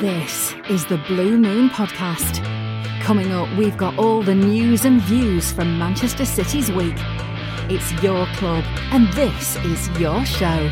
This is the Blue Moon Podcast. Coming up, we've got all the news and views from Manchester City's week. It's your club, and this is your show.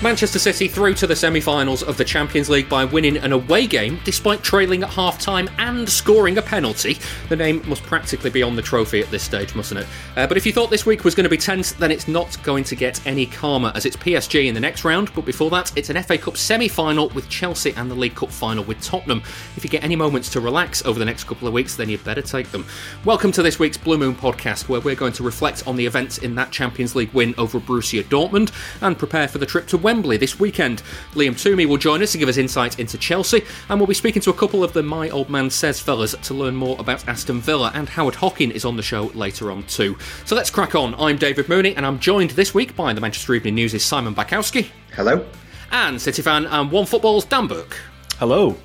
Manchester City through to the semi finals of the Champions League by winning an away game despite trailing at half time and scoring a penalty. The name must practically be on the trophy at this stage, mustn't it? Uh, but if you thought this week was going to be tense, then it's not going to get any calmer as it's PSG in the next round. But before that, it's an FA Cup semi final with Chelsea and the League Cup final with Tottenham. If you get any moments to relax over the next couple of weeks, then you'd better take them. Welcome to this week's Blue Moon podcast, where we're going to reflect on the events in that Champions League win over Borussia Dortmund and prepare for the trip to Wembley this weekend. Liam Twomey will join us to give us insight into Chelsea, and we'll be speaking to a couple of the My Old Man Said fellas to learn more about Aston Villa, and Howard Hockin is on the show later on too. So let's crack on. I'm David Mooney, and I'm joined this week by the Manchester Evening News' Simon Bajkowski. Hello. And City fan and One Football's Dan Burke. Hello.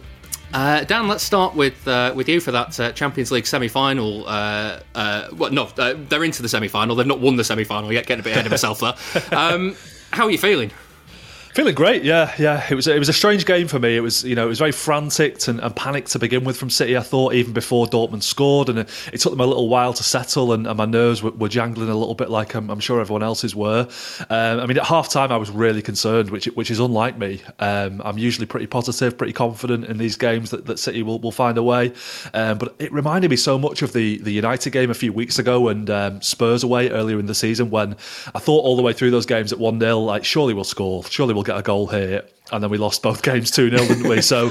Uh, Dan, let's start with uh, with you for that uh, Champions League semi-final. Uh, uh, well, no, uh, they're into the semi-final. They've not won the semi-final yet. Getting a bit ahead of myself there. Um, how are you feeling? Feeling great, yeah, yeah. It was it was a strange game for me. It was you know it was very frantic and, and panicked to begin with from City. I thought even before Dortmund scored, and it, it took them a little while to settle, and, and my nerves were, were, jangling a little bit, like I'm, I'm sure everyone else's were. Um, I mean, at half time I was really concerned, which which is unlike me. Um, I'm usually pretty positive, pretty confident in these games that, that City will, will find a way. Um, but it reminded me so much of the the United game a few weeks ago and um, Spurs away earlier in the season when I thought all the way through those games at one 0 like surely we'll score, surely we'll we'll get a goal here. And then we lost both games 2 0, didn't we? so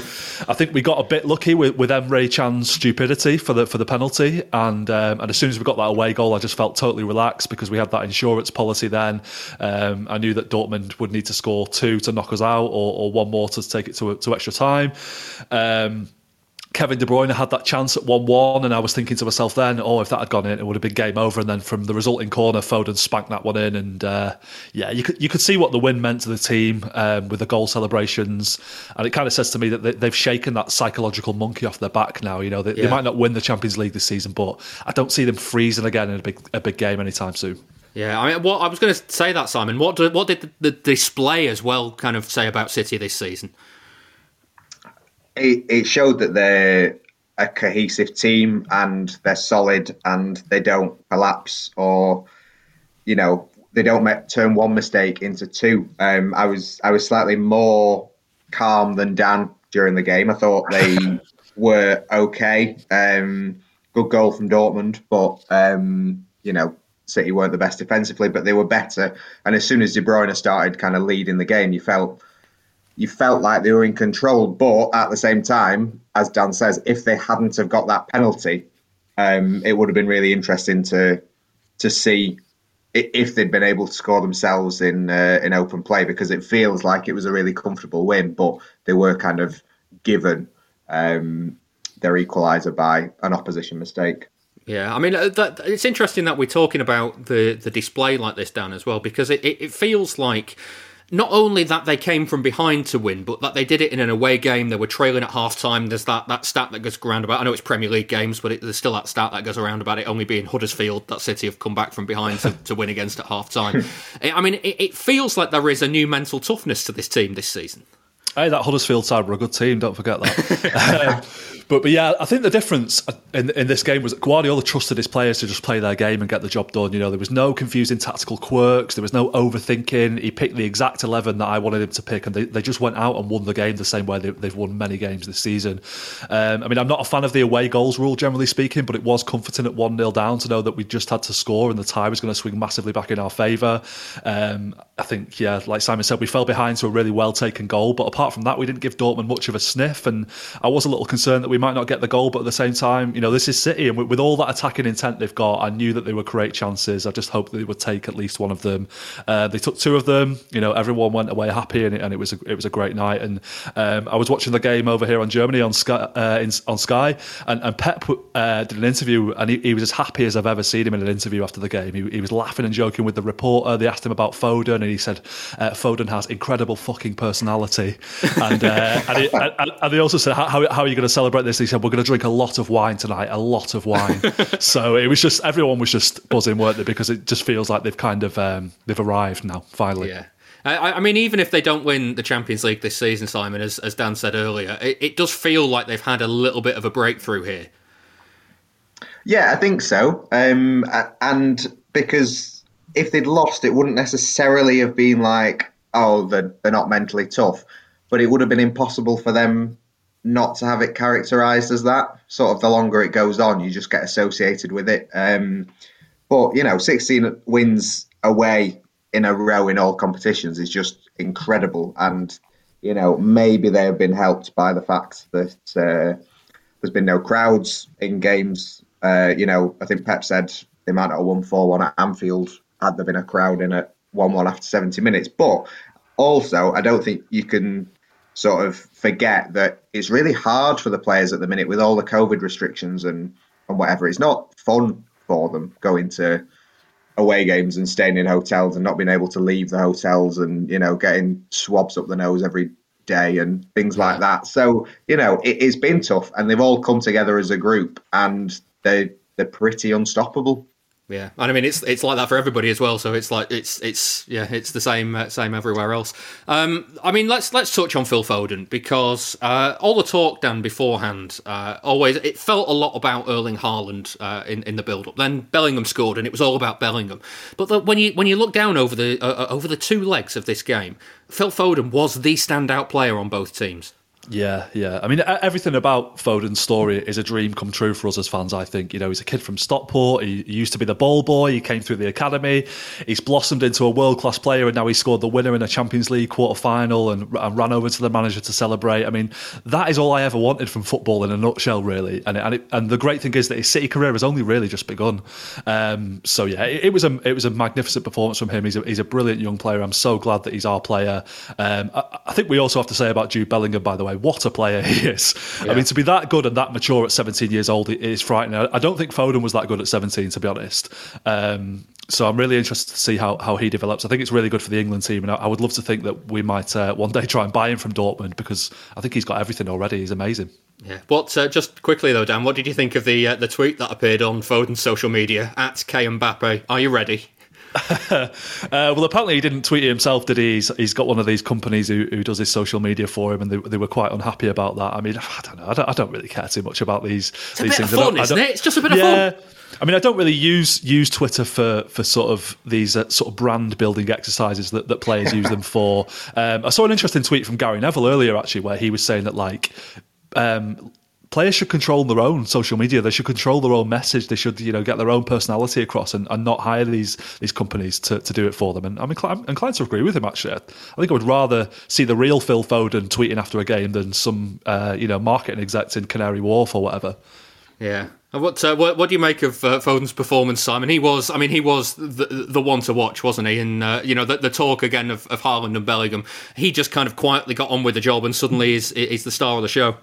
I think we got a bit lucky with, with Emre Can's stupidity for the for the penalty. And um, and as soon as we got that away goal, I just felt totally relaxed because we had that insurance policy then. Um, I knew that Dortmund would need to score two to knock us out or, or one more to take it to, to extra time. Um, Kevin De Bruyne had that chance at 1 1, and I was thinking to myself then, oh, if that had gone in, it would have been game over. And then from the resulting corner, Foden spanked that one in. And uh, yeah, you could, you could see what the win meant to the team um, with the goal celebrations. And it kind of says to me that they, have shaken that psychological monkey off their back now. You know, they, yeah. they, might not win the Champions League this season, but I don't see them freezing again in a big, a big game anytime soon. Yeah, I mean, what I was going to say that Simon. What did, what did the, the display as well kind of say about City this season? It, it showed that they're a cohesive team and they're solid and they don't collapse or you know they don't make, turn one mistake into two. Um, I was I was slightly more calm than Dan during the game. I thought they were okay. Um, good goal from Dortmund, but um, you know City weren't the best defensively, but they were better. And as soon as De Bruyne started kind of leading the game, you felt you felt like they were in control. But at the same time, as Dan says, if they hadn't have got that penalty, um, it would have been really interesting to to see if they'd been able to score themselves in uh, in open play because it feels like it was a really comfortable win, but they were kind of given um, their equaliser by an opposition mistake. Yeah, I mean, uh, that, it's interesting that we're talking about the the display like this, Dan, as well, because it, it, it feels like not only that they came from behind to win, but that they did it in an away game. They were trailing at half time. There's that, that stat that goes around about. I know it's Premier League games, but it, there's still that stat that goes around about it only being Huddersfield that City have come back from behind to, to win against at half time. I mean, it, it feels like there is a new mental toughness to this team this season. Hey, that Huddersfield side were a good team. Don't forget that. but but yeah, I think the difference in in this game was that Guardiola trusted his players to just play their game and get the job done. You know, there was no confusing tactical quirks. There was no overthinking. He picked the exact eleven that I wanted him to pick, and they, they just went out and won the game the same way they, have won many games this season. Um, I mean, I'm not a fan of the away goals rule generally speaking, but it was comforting at one 0 down to know that we just had to score and the tie was going to swing massively back in our favour. Um, I think, yeah, like Simon said, we fell behind to a really well taken goal, but apart from that, we didn't give Dortmund much of a sniff. And I was a little concerned that we might not get the goal, but at the same time, you know, this is City, and with all that attacking intent they've got, I knew that they would create chances. I just hoped that they would take at least one of them. Uh, they took two of them. You know, everyone went away happy, and it, and it was a, it was a great night. And um, I was watching the game over here on Germany on Sky, uh, in, on Sky, and, and Pep uh, did an interview, and he, he, was as happy as I've ever seen him in an interview after the game. He, he was laughing and joking with the reporter. They asked him about Foden, and he said uh, Foden has incredible fucking personality, and uh, and, and, and, also said, how, how, are you going to celebrate this? He said, we're going to drink a lot of wine tonight, a lot of wine. so it was just everyone was just buzzing, weren't they? Because it just feels like they've kind of um, they've arrived now finally. Yeah. I, I, mean, even if they don't win the Champions League this season, Simon, as, as Dan said earlier, it, it does feel like they've had a little bit of a breakthrough here. Yeah, I think so. Um, and because if they'd lost, it wouldn't necessarily have been like, oh, they're, they're not mentally tough, but it would have been impossible for them not to have it characterized as that. Sort of the longer it goes on, you just get associated with it. Um, but, you know, 16 wins away in a row in all competitions is just incredible. And, you know, maybe they have been helped by the fact that uh, there's been no crowds in games. Uh, you know, I think Pep said they might not have won 4 1 at Anfield had there been a crowd in at 1 1 after 70 minutes. But also, I don't think you can sort of forget that it's really hard for the players at the minute with all the COVID restrictions and, and whatever. It's not fun for them going to away games and staying in hotels and not being able to leave the hotels and, you know, getting swabs up the nose every day and things like that. So, you know, it, has been tough and they've all come together as a group and they they're pretty unstoppable. Yeah, and I mean it's it's like that for everybody as well. So it's like it's it's yeah it's the same uh, same everywhere else. Um, I mean let's let's touch on Phil Foden because uh, all the talk done beforehand uh, always it felt a lot about Erling Haaland uh, in in the build up. Then Bellingham scored and it was all about Bellingham. But the, when you when you look down over the uh, uh, over the two legs of this game, Phil Foden was the standout player on both teams. Yeah, yeah. I mean, everything about Foden's story is a dream come true for us as fans. I think you know he's a kid from Stockport. He, used to be the ball boy. He came through the academy. He's blossomed into a world class player, and now he scored the winner in a Champions League quarter final and, and, ran over to the manager to celebrate. I mean, that is all I ever wanted from football in a nutshell, really. And and, it, and the great thing is that his City career has only really just begun. Um, so yeah, it, it, was a it was a magnificent performance from him. He's a, he's a brilliant young player. I'm so glad that he's our player. Um, I, I think we also have to say about Jude Bellingham, by the way what a player he is. Yeah. I mean, to be that good and that mature at 17 years old is frightening. I don't think Foden was that good at 17, to be honest. Um, so I'm really interested to see how, how he develops. I think it's really good for the England team, and I, I would love to think that we might uh, one day try and buy him from Dortmund because I think he's got everything already. He's amazing. Yeah. What? Uh, just quickly though, Dan, what did you think of the uh, the tweet that appeared on Foden's social media at K Mbappe? Are you ready? uh, well, apparently he didn't tweet it himself, did he? He's, he's got one of these companies who, who does his social media for him, and they, they were quite unhappy about that. I mean, I don't know. I don't, I don't really care too much about these, it's these things. Fun, isn't it? It's just a bit yeah, of fun. I mean, I don't really use use Twitter for for sort of these uh, sort of brand building exercises that, that players use them for. Um, I saw an interesting tweet from Gary Neville earlier, actually, where he was saying that like. Um, players should control their own social media. They should control their own message. They should, you know, get their own personality across and, and not hire these these companies to, to do it for them. And I'm inclined, I'm inclined to agree with him. Actually, I think I would rather see the real Phil Foden tweeting after a game than some, uh, you know, marketing execs in Canary Wharf or whatever. Yeah. What, uh, what, what do you make of uh, Foden's performance, Simon? He was, I mean, he was the the one to watch, wasn't he? And uh, you know, the, the, talk again of, of Haaland and Bellingham. He just kind of quietly got on with the job, and suddenly is the star of the show.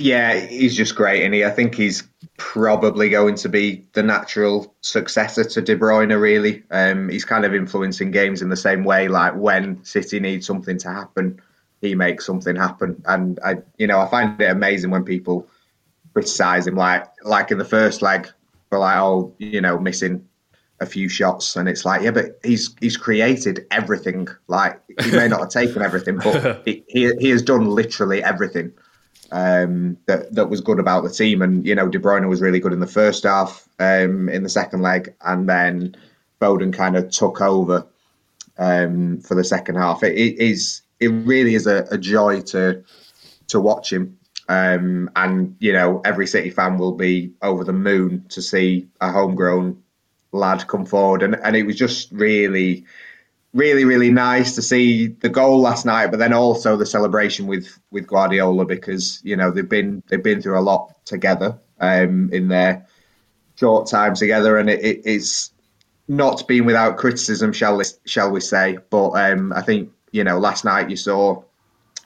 Yeah, he's just great, and he. I think he's probably going to be the natural successor to De Bruyne. Really, um, he's kind of influencing games in the same way. Like when City needs something to happen, he makes something happen. And I, you know, I find it amazing when people criticise him, like like in the first leg, for like, oh, you know, missing a few shots, and it's like, yeah, but he's he's created everything. Like he may not have taken everything, but he he has done literally everything um, that that was good about the team. And you know, De Bruyne was really good in the first half, um, in the second leg, and then Foden kind of took over um, for the second half. It, it is it really is a, a joy to to watch him. Um, and you know, every City fan will be over the moon to see a homegrown lad come forward, and and it was just really really really nice to see the goal last night but then also the celebration with with Guardiola because you know they've been they've been through a lot together um, in their short time together and it, it, it's not been without criticism shall we, shall we say. But um, I think you know last night you saw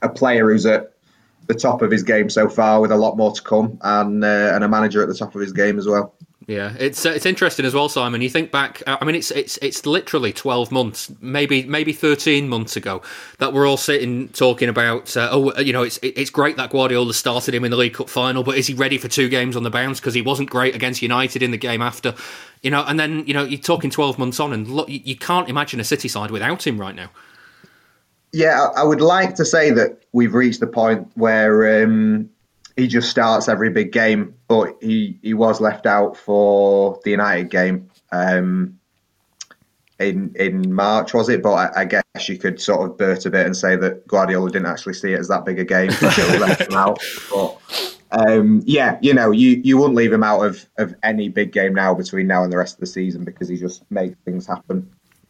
a player who's at the top of his game so far with a lot more to come and uh, and a manager at the top of his game as well Yeah, it's uh, it's interesting as well, Simon. You think back. Uh, I mean, it's it's it's literally twelve months, maybe maybe thirteen months ago, that we're all sitting talking about. Uh, oh, you know, it's it's great that Guardiola started him in the League Cup final, but is he ready for two games on the bounce? Because he wasn't great against United in the game after. You know, and then you know you're talking twelve months on, and look, you can't imagine a City side without him right now. Yeah, I would like to say that we've reached the point where um, he just starts every big game, but he, he was left out for the United game um, in in March, was it? But I, I, guess you could sort of burt a bit and say that Guardiola didn't actually see it as that big a game, left him out. But um, yeah, you know, you, you wouldn't leave him out of, of any big game now between now and the rest of the season because he just makes things happen.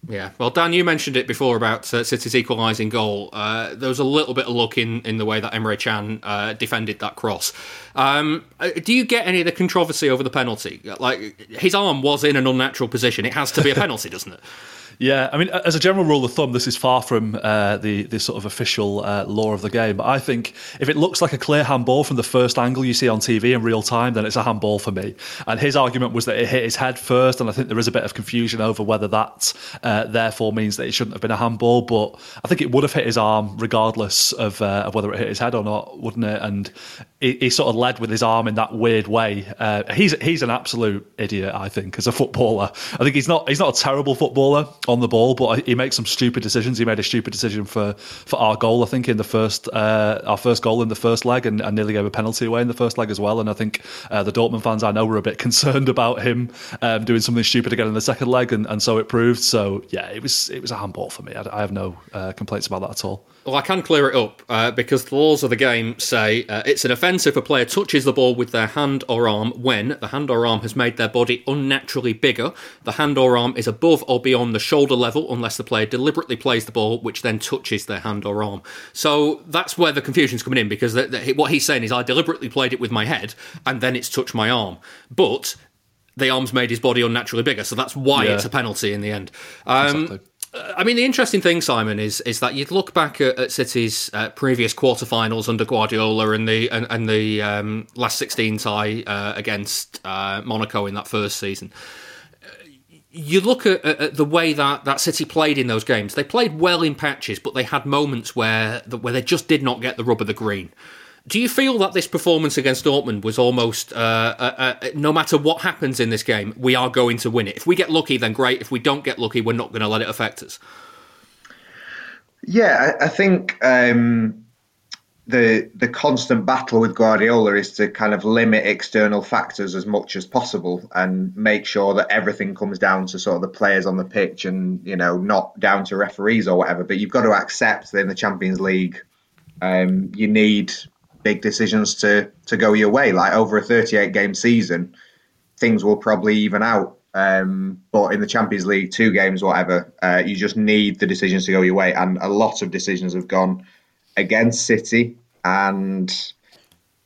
Yeah, well, Dan, you mentioned it before about uh, City's equalising goal. Uh, there was a little bit of luck in, in the way that Emre Can uh, defended that cross. Um, uh, do you get any of the controversy over the penalty? Like, his arm was in an unnatural position. It has to be a penalty, doesn't it? Yeah, I mean, as a general rule of thumb, this is far from uh, the the sort of official uh, law of the game. But I think if it looks like a clear handball from the first angle you see on TV in real time, then it's a handball for me. And his argument was that it hit his head first, and I think there is a bit of confusion over whether that uh, therefore means that it shouldn't have been a handball. But I think it would have hit his arm regardless of, uh, of whether it hit his head or not, wouldn't it? And he, he sort of led with his arm in that weird way. Uh, he's he's an absolute idiot, I think, as a footballer. I think he's not he's not a terrible footballer on the ball, but he makes some stupid decisions. He made a stupid decision for, for our goal, I think, in the first uh, our first goal in the first leg, and, and, nearly gave a penalty away in the first leg as well. And I think uh, the Dortmund fans I know were a bit concerned about him um, doing something stupid again in the second leg, and, and so it proved. So yeah, it was it was a handball for me. I, I have no uh, complaints about that at all. Well, I can clear it up uh, because the laws of the game say uh, it's an offence if a player touches the ball with their hand or arm when the hand or arm has made their body unnaturally bigger. The hand or arm is above or beyond the shoulder level unless the player deliberately plays the ball, which then touches their hand or arm. So that's where the confusion's coming in because the, the, what he's saying is I deliberately played it with my head and then it's touched my arm. But the arm's made his body unnaturally bigger, so that's why yeah. it's a penalty in the end. Um, exactly. I mean, the interesting thing, Simon, is is that you'd look back at, at City's uh, previous quarterfinals under Guardiola and the and, and the um, last sixteen tie uh, against uh, Monaco in that first season. You look at, at, the way that, that City played in those games. They played well in patches, but they had moments where where they just did not get the rub of the green. Do you feel that this performance against Dortmund was almost uh, uh, uh, no matter what happens in this game, we are going to win it? If we get lucky, then great. If we don't get lucky, we're not going to let it affect us. Yeah, I, I think um, the the constant battle with Guardiola is to kind of limit external factors as much as possible and make sure that everything comes down to sort of the players on the pitch and you know not down to referees or whatever. But you've got to accept that in the Champions League, um, you need big decisions to to go your way. Like over a 38 game season, things will probably even out. Um, but in the Champions League, two games, whatever, uh, you just need the decisions to go your way. And a lot of decisions have gone against City, and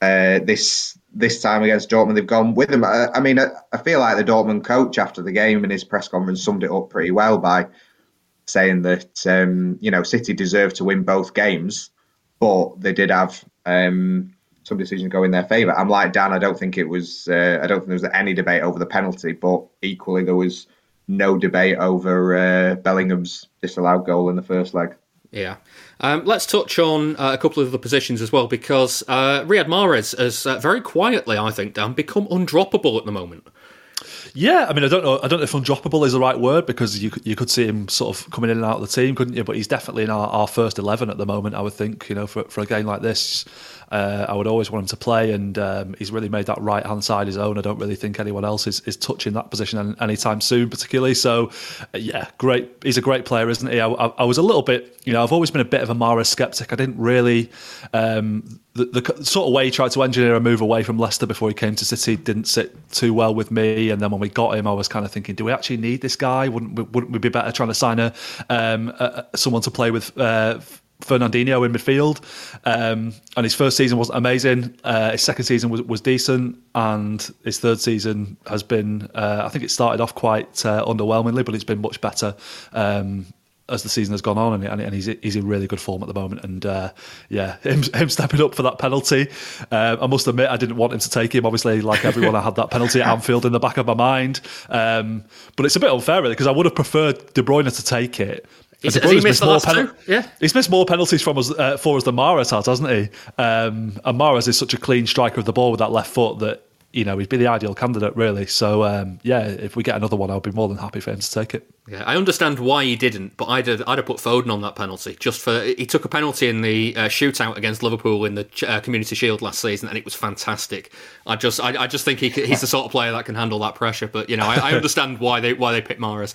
uh, this this time against Dortmund, they've gone with them. I, I mean, I, I, feel like the Dortmund coach after the game in his press conference summed it up pretty well by saying that um, you know City deserved to win both games, but they did have um, some decisions go in their favour. I'm like Dan. I don't think it was. Uh, I don't think there was any debate over the penalty, but equally there was no debate over uh, Bellingham's disallowed goal in the first leg. Yeah. Um, let's touch on uh, a couple of the positions as well because uh, Riyad Mahrez has uh, very quietly, I think, Dan, become undroppable at the moment. Yeah, I mean, I don't know. I don't know if undroppable is the right word because you you could see him sort of coming in and out of the team, couldn't you? But he's definitely in our, our first eleven at the moment. I would think, you know, for for a game like this, uh, I would always want him to play, and um, he's really made that right hand side his own. I don't really think anyone else is, is touching that position anytime soon, particularly. So, uh, yeah, great. He's a great player, isn't he? I, I, I, was a little bit, you know, I've always been a bit of a Mahrez skeptic. I didn't really. Um, the, the, sort of way he tried to engineer a move away from Leicester before he came to City didn't sit too well with me. And then when we got him, I was kind of thinking, do we actually need this guy? Wouldn't we, wouldn't we be better trying to sign a, um, a someone to play with uh, Fernandinho in midfield. Um, and his first season wasn't amazing. Uh, his second season was, was decent, and his third season has been. Uh, I think it started off quite uh, underwhelmingly, but it's been much better. Um, as the season has gone on, and, and he's he's in really good form at the moment. And uh, yeah, him, him stepping up for that penalty, uh, I must admit I didn't want him to take him. Obviously, like everyone, I had that penalty at Anfield in the back of my mind. Um, but it's a bit unfair, really, because I would have preferred De Bruyne to take it. He's, has he missed, missed the last pen- two? Yeah, he's missed more penalties from us uh, for us than Mahrez has, hasn't he? Um, and Mahrez is such a clean striker of the ball with that left foot that you know, he'd be the ideal candidate, really. So, um, yeah, if we get another one, I'll be more than happy for him to take it. Yeah, I understand why he didn't, but I'd have, I'd have put Foden on that penalty just for he took a penalty in the uh, shootout against Liverpool in the uh, Community Shield last season, and it was fantastic. I just I, I just think he, he's the sort of player that can handle that pressure. But you know, I, I understand why they why they picked Mahrez.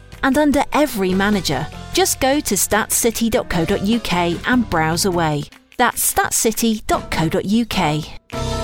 and under every manager. Just go to statscity.co.uk and browse away. That's statscity.co.uk.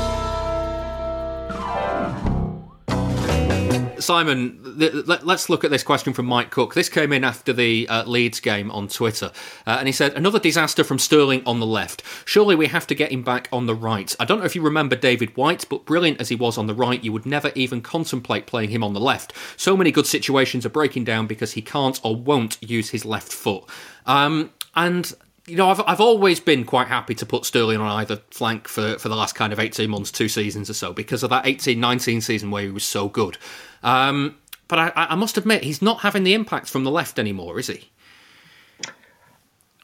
Simon, let, us look at this question from Mike Cook. This came in after the uh, Leeds game on Twitter, uh, and he said, "Another disaster from Sterling on the left. Surely we have to get him back on the right. I don't know if you remember David White, but brilliant as he was on the right, you would never even contemplate playing him on the left. So many good situations are breaking down because he can't or won't use his left foot." Um, and you know, I've, I've always been quite happy to put Sterling on either flank for, for the last kind of 18 months, two seasons or so, because of that 18 19 season where he was so good. Um, but I, I must admit, he's not having the impact from the left anymore, is he?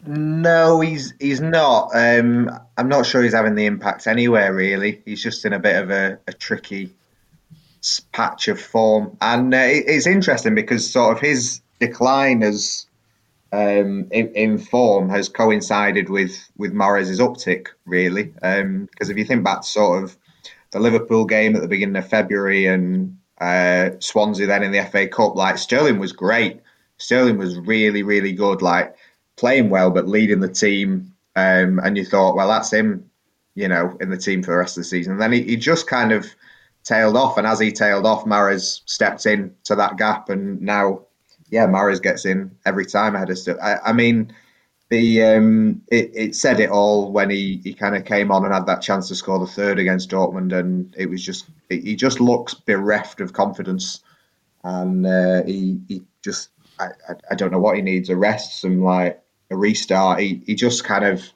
No, he's he's not. Um, I'm not sure he's having the impact anywhere really. He's just in a bit of a, a tricky patch of form, and uh, it, it's interesting because sort of his decline as um, in, in, form has coincided with with Mahrez's uptick really. Because um, if you think back to sort of the Liverpool game at the beginning of February and uh, Swansea then in the FA Cup. Like Sterling was great. Sterling was really, really good. Like playing well, but leading the team. Um, and you thought, well, that's him, you know, in the team for the rest of the season. And then he, he just kind of tailed off, and as he tailed off, Mahrez stepped in to that gap, and now, yeah, Mahrez gets in every time ahead of Sterling. I, I mean, the um, it, it said it all when he, he kind of came on and had that chance to score the third against Dortmund, and it was just he just looks bereft of confidence, and uh, he he just I, I don't know what he needs a rest, some like a restart. He he just kind of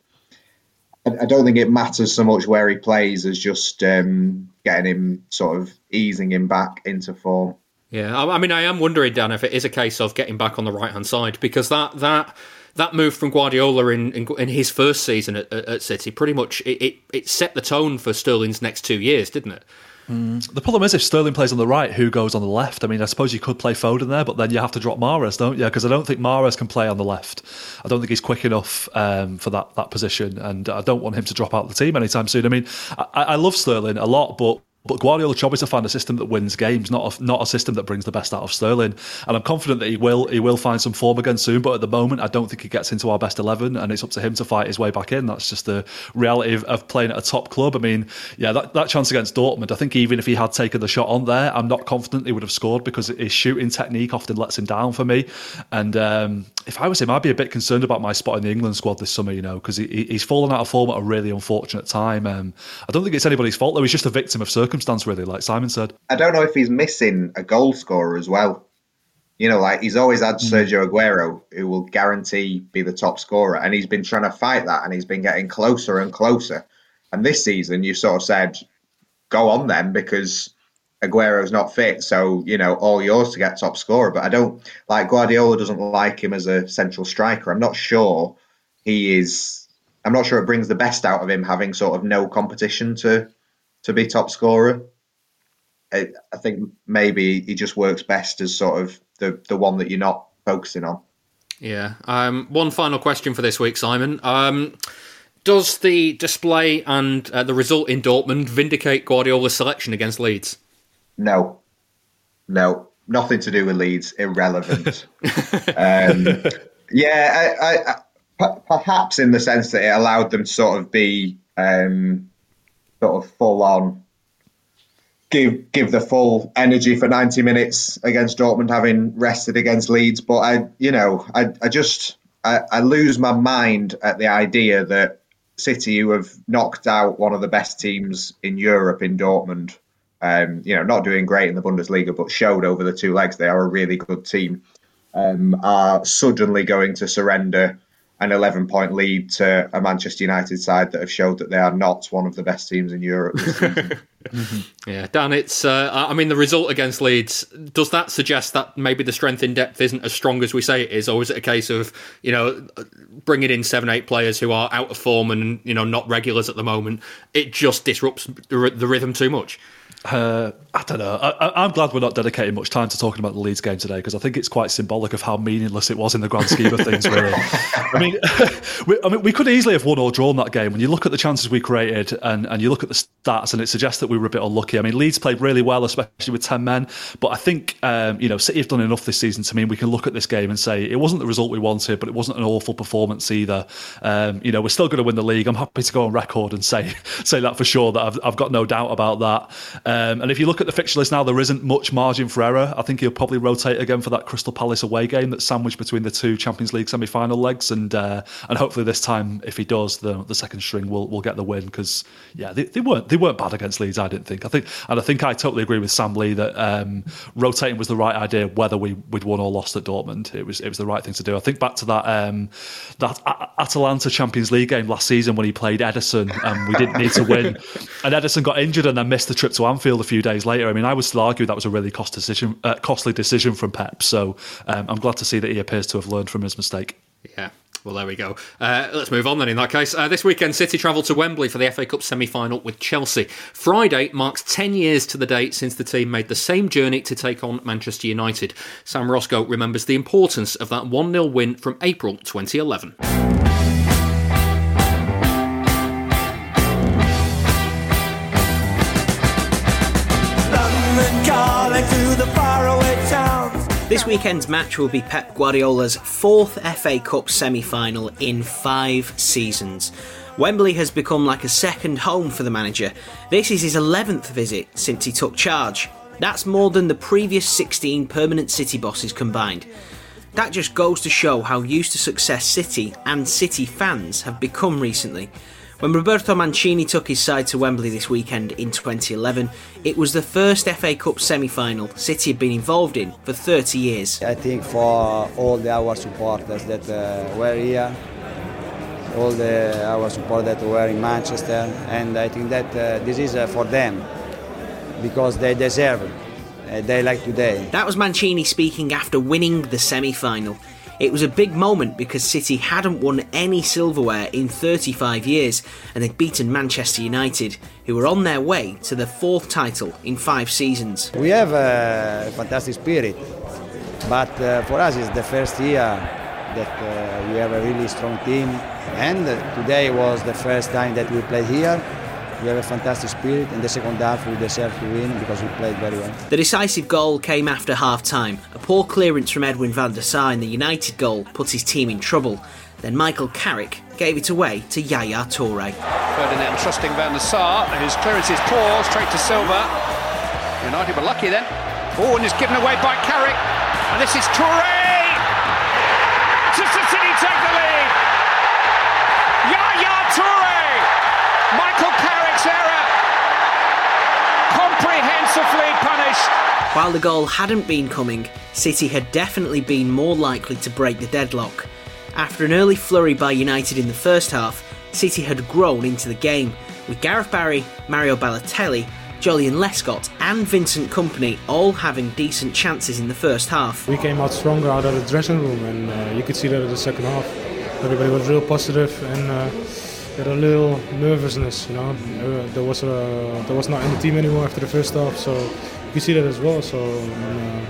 I, I don't think it matters so much where he plays as just um, getting him sort of easing him back into form. Yeah, I, I mean, I am wondering, Dan, if it is a case of getting back on the right hand side because that that that move from Guardiola in, in, in his first season at, at, City pretty much it, it, it, set the tone for Sterling's next two years, didn't it? Mm. The problem is if Sterling plays on the right, who goes on the left? I mean, I suppose you could play Foden there, but then you have to drop Mahrez, don't you? Because I don't think Mahrez can play on the left. I don't think he's quick enough um, for that that position, and I don't want him to drop out the team anytime soon. I mean, I, I love Sterling a lot, but but Guardiola job is to find a system that wins games, not a, not a system that brings the best out of Sterling. And I'm confident that he will he will find some form again soon. But at the moment, I don't think he gets into our best eleven, and it's up to him to fight his way back in. That's just the reality of, of playing at a top club. I mean, yeah, that, that chance against Dortmund, I think even if he had taken the shot on there, I'm not confident he would have scored because his shooting technique often lets him down for me. And um, if I was him, I'd be a bit concerned about my spot in the England squad this summer, you know, because he, he's fallen out of form at a really unfortunate time. Um, I don't think it's anybody's fault though. He's just a victim of circumstance, really, like Simon said. I don't know if he's missing a goal scorer as well. You know, like he's always had hmm. Sergio Aguero, who will guarantee be the top scorer, and he's been trying to fight that, and he's been getting closer and closer. And this season, you sort of said, "Go on then," because Aguero's not fit, so you know all yours to get top scorer. But I don't like Guardiola doesn't like him as a central striker. I'm not sure he is. I'm not sure it brings the best out of him having sort of no competition to to be top scorer. I, I think maybe he just works best as sort of the the one that you're not focusing on. Yeah. Um, one final question for this week, Simon. Um, does the display and uh, the result in Dortmund vindicate Guardiola's selection against Leeds? No, no, nothing to do with Leeds. Irrelevant. um, yeah, I, I, perhaps in the sense that it allowed them to sort of be um, sort of full on give give the full energy for 90 minutes against Dortmund having rested against Leeds but I you know I, I just I, I lose my mind at the idea that City who have knocked out one of the best teams in Europe in Dortmund um, you know not doing great in the Bundesliga but showed over the two legs they are a really good team um, are suddenly going to surrender an 11 point lead to a Manchester United side that have showed that they are not one of the best teams in Europe season. Yeah, Dan, it's, uh, I mean, the result against Leeds, does that suggest that maybe the strength in depth isn't as strong as we say it is? Or is it a case of, you know, bringing in seven, eight players who are out of form and, you know, not regulars at the moment? It just disrupts the rhythm too much? Uh, I don't know. I, am glad we're not dedicating much time to talking about the Leeds game today because I think it's quite symbolic of how meaningless it was in the grand scheme of things. Really, I mean, we, I mean, we could easily have won or drawn that game. When you look at the chances we created and, and you look at the stats, and it suggests that we were a bit unlucky. I mean, Leeds played really well, especially with ten men. But I think um, you know City have done enough this season to mean we can look at this game and say it wasn't the result we wanted, but it wasn't an awful performance either. Um, you know, we're still going to win the league. I'm happy to go on record and say say that for sure. That I've, I've got no doubt about that. Um, and if you look at the fixture list now, there isn't much margin for error. I think he'll probably rotate again for that Crystal Palace away game that's sandwiched between the two Champions League semi-final legs, and uh, and hopefully this time, if he does, the the second string will will get the win because yeah, they, they, weren't they weren't bad against Leeds. I didn't think. I think and I think I totally agree with Sam Lee that um, rotating was the right idea, whether we we'd won or lost at Dortmund. It was it was the right thing to do. I think back to that um, that Atalanta Champions League game last season when he played Ederson, and we didn't need to win, and Ederson got injured and then missed the trip to Anfield a few days later. I mean, I would still argue that was a really cost decision, uh, costly decision from Pep. So um, I'm glad to see that he appears to have learned from his mistake. Yeah. Well, there we go. Uh, let's move on then. In that case, uh, this weekend, City travel to Wembley for the FA Cup semi-final with Chelsea. Friday marks ten years to the date since the team made the same journey to take on Manchester United. Sam Roscoe remembers the importance of that one 0 win from April 2011. This weekend's match will be Pep Guardiola's fourth FA Cup semi final in five seasons. Wembley has become like a second home for the manager. This is his 11th visit since he took charge. That's more than the previous 16 permanent City bosses combined. That just goes to show how used to success City and City fans have become recently. When Roberto Mancini took his side to Wembley this weekend in 2011, it was the first FA Cup semi final City had been involved in for 30 years. I think for all the our supporters that uh, were here, all the our supporters that were in Manchester, and I think that uh, this is uh, for them because they deserve it. Uh, they like today. That was Mancini speaking after winning the semi final. It was a big moment because City hadn't won any silverware in 35 years and they'd beaten Manchester United, who were on their way to the fourth title in five seasons. We have a fantastic spirit, but uh, for us it's the first year that uh, we have a really strong team and today was the first time that we played here we have a fantastic spirit. In the second half, we deserve to win because we played very well. The decisive goal came after half time. A poor clearance from Edwin van der Sar in the United goal put his team in trouble. Then Michael Carrick gave it away to Yaya Toure. Ferdinand trusting Van der Sar. His clearance is poor, straight to Silva. United were lucky then. Oh, and is given away by Carrick. And this is Toure! City take the lead! Yaya Toure! Michael Carrick's error! Comprehensively punished. While the goal hadn't been coming, City had definitely been more likely to break the deadlock. After an early flurry by United in the first half, City had grown into the game, with Gareth Barry, Mario Balotelli, Joleon Lescott, and Vincent Kompany all having decent chances in the first half. We came out stronger out of the dressing room, and uh, you could see that in the second half. Everybody was real positive and uh, had a little nervousness. You know, uh, there was a, there was not in the team anymore after the first half, so you can see that as well. So. Uh,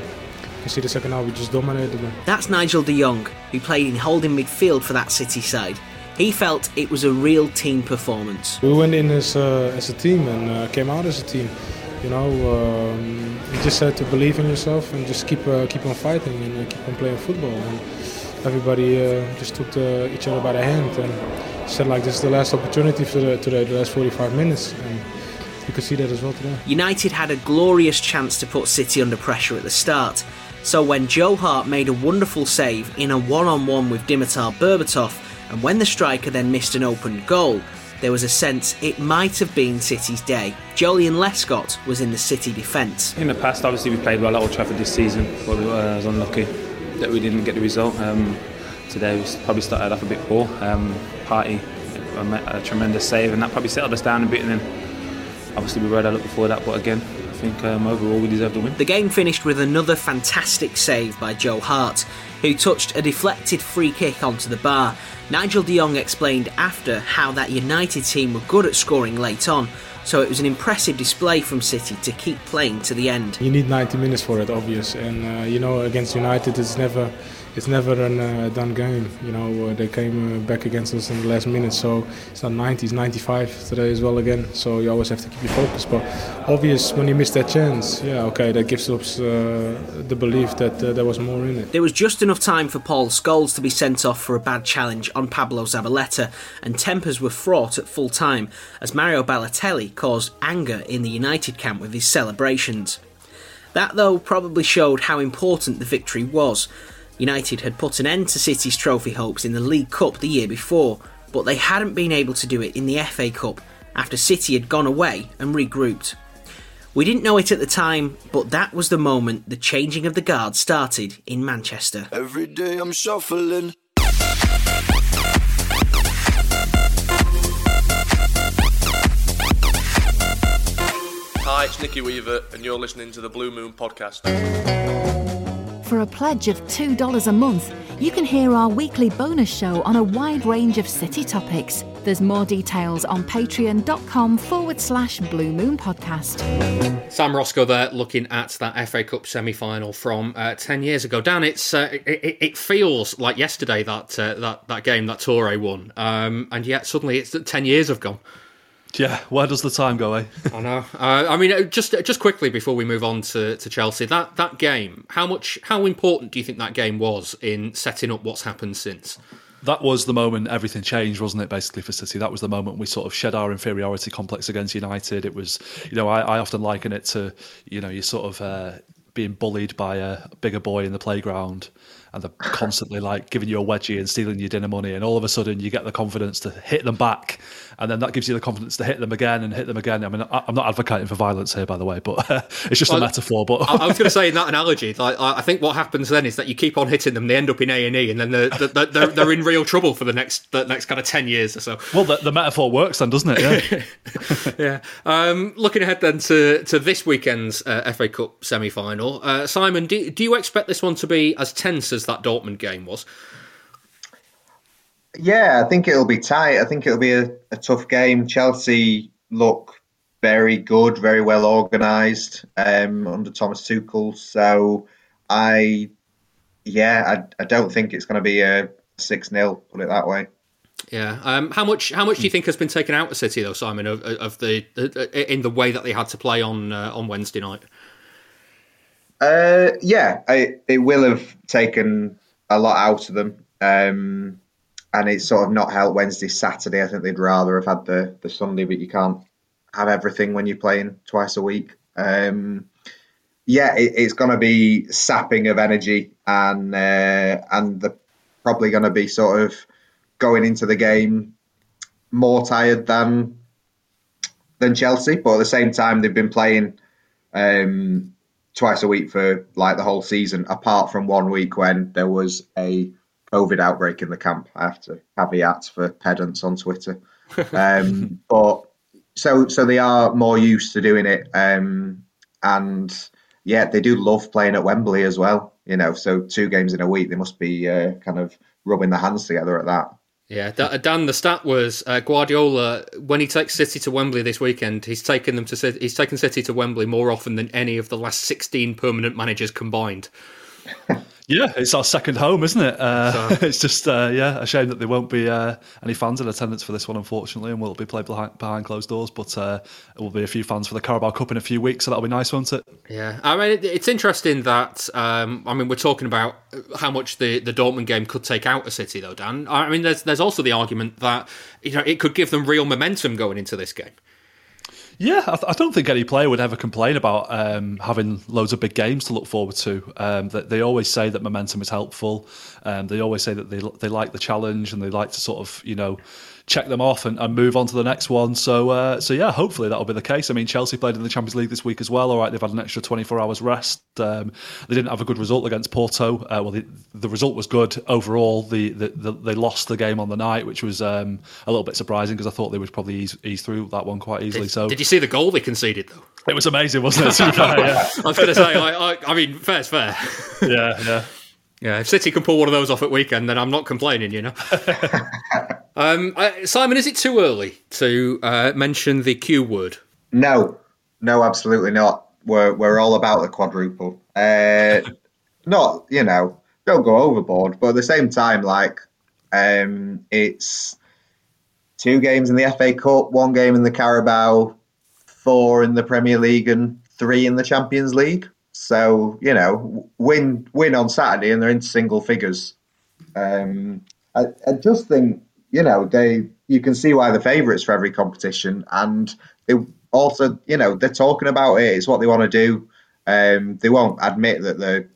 you see the second half, we just dominated them. That's Nigel de Jong, who played in holding midfield for that City side. He felt it was a real team performance. We went in as a, as a team and uh, came out as a team. You know, um, you just had to believe in yourself and just keep uh, keep on fighting and uh, keep on playing football. And everybody uh, just took the, each other by the hand and said like this is the last opportunity for the, today, the last 45 minutes. And you could see that as well today. United had a glorious chance to put City under pressure at the start. So when Joe Hart made a wonderful save in a one-on-one with Dimitar Berbatov, and when the striker then missed an open goal, there was a sense it might have been City's day. Joleon Lescott was in the City defence. In the past, obviously, we played well at Old Trafford this season, but we were, I was unlucky that we didn't get the result. Um, today, we probably started off a bit poor. Um, Partey, a, a, tremendous save, and that probably settled us down a bit. And then, obviously, we were a looking before that, but again, I think um, overall we deserve the win. The game finished with another fantastic save by Joe Hart, who touched a deflected free kick onto the bar. Nigel de Jong explained after how that United team were good at scoring late on, so it was an impressive display from City to keep playing to the end. You need 90 minutes for it, obvious, and uh, you know against United it's never it's never a uh, done game. You know, uh, they came uh, back against us in the last minute, so it's not 90, it's 95 today as well again. So you always have to keep your focus. But obvious when you miss that chance, yeah, okay, that gives us uh, the belief that there was more in it. There was just enough time for Paul Scholes to be sent off for a bad challenge on Pablo Zabaleta, and tempers were fraught at full time as Mario Balotelli caused anger in the United camp with his celebrations. That, though, probably showed how important the victory was. United had put an end to City's trophy hopes in the League Cup the year before, but they hadn't been able to do it in the FA Cup after City had gone away and regrouped. We didn't know it at the time, but that was the moment the changing of the guard started in Manchester. Every day I'm shuffling. Hi, it's Nicky Weaver, and you're listening to the Blue Moon Podcast. For a pledge of $2 a month, you can hear our weekly bonus show on a wide range of city topics. There's more details on patreon.com forward slash Blue Moon Podcast. Sam Roscoe there looking at that FA Cup semi final from uh, 10 years ago. Dan, it's, uh, it, it, feels like yesterday that, uh, that, that game that Toure won, um, and yet suddenly it's 10 years have gone. Yeah, where does the time go, eh? I know. Uh, I mean, uh, just just quickly before we move on to, to Chelsea, that that game, how much, how important do you think that game was in setting up what's happened since? That was the moment everything changed, wasn't it? Basically for City, that was the moment we sort of shed our inferiority complex against United. It was, you know, I, I often liken it to, you know, you sort of uh, being bullied by a bigger boy in the playground and they're constantly like giving you a wedgie and stealing your dinner money and all of a sudden you get the confidence to hit them back and then that gives you the confidence to hit them again and hit them again. I mean i'm not advocating for violence here by the way but uh, it's just well, a metaphor but i was going to say in that analogy like, i think what happens then is that you keep on hitting them they end up in a&e and then they're, they're, they're in real trouble for the next the next kind of 10 years or so. Well the, the metaphor works then doesn't it? Yeah. Yeah. Um, looking ahead then to, to this weekend's uh, fa cup semi-final uh, simon do, do you expect this one to be as tense as that Dortmund game was. Yeah, I think it'll be tight. I think it'll be a, a tough game. Chelsea look very good, very well organised um, under Thomas Tuchel. So I, yeah, I, I don't think it's going to be a six 0 Put it that way. Yeah. Um, how much? How much do you think has been taken out of City though, Simon, of, of the in the way that they had to play on uh, on Wednesday night? Uh, yeah, I, it will have taken a lot out of them. Um, and it's sort of not helped Wednesday, Saturday. I think they'd rather have had the, the Sunday, but you can't have everything when you're playing twice a week. Um, yeah, it, it's going to be sapping of energy, and uh, and they're probably going to be sort of going into the game more tired than than Chelsea. But at the same time, they've been playing um, twice a week for like the whole season, apart from one week when there was a COVID outbreak in the camp. I have to caveat for pedants on Twitter. Um, but so so they are more used to doing it, um, and yeah, they do love playing at Wembley as well. You know, so two games in a week, they must be uh, kind of rubbing their hands together at that. Yeah, Dan. The stat was uh, Guardiola when he takes City to Wembley this weekend. He's taken them to he's taken City to Wembley more often than any of the last sixteen permanent managers combined. Yeah, it's our second home, isn't it? Uh, so. It's just uh, yeah, a shame that there won't be uh, any fans in attendance for this one, unfortunately, and will be played behind, behind closed doors. But uh, it will be a few fans for the Carabao Cup in a few weeks, so that'll be nice, won't it? Yeah, I mean, it, it's interesting that um, I mean we're talking about how much the the Dortmund game could take out a City, though, Dan. I mean, there's there's also the argument that you know it could give them real momentum going into this game. Yeah, I, th- I, don't think any player would ever complain about um, having loads of big games to look forward to. Um, that they always say that momentum is helpful. Um, they always say that they they like the challenge and they like to sort of you know check them off and, and move on to the next one. So, uh, so yeah, hopefully that'll be the case. I mean, Chelsea played in the Champions League this week as well. All right, they've had an extra 24 hours rest. Um, they didn't have a good result against Porto. Uh, well, the, the, result was good overall. The, the, the, they lost the game on the night, which was um, a little bit surprising because I thought they would probably ease, ease through that one quite easily. Did, so, did you see the goal they conceded though? It was amazing, wasn't it? yeah. I was going to say, I, I, I mean, fair's fair. yeah, yeah. Yeah, if City can pull one of those off at weekend, then I'm not complaining, you know. um, uh, Simon, is it too early to uh, mention the Q word? No, no, absolutely not. We're we're all about the quadruple. Uh, not you know, don't go overboard, but at the same time, like um, it's two games in the FA Cup, one game in the Carabao, four in the Premier League, and three in the Champions League. So you know, win win on Saturday, and they're in single figures. Um, I, I just think you know they you can see why they're favourites for every competition, and they also you know they're talking about it. It's what they want to do. Um, they won't admit that they're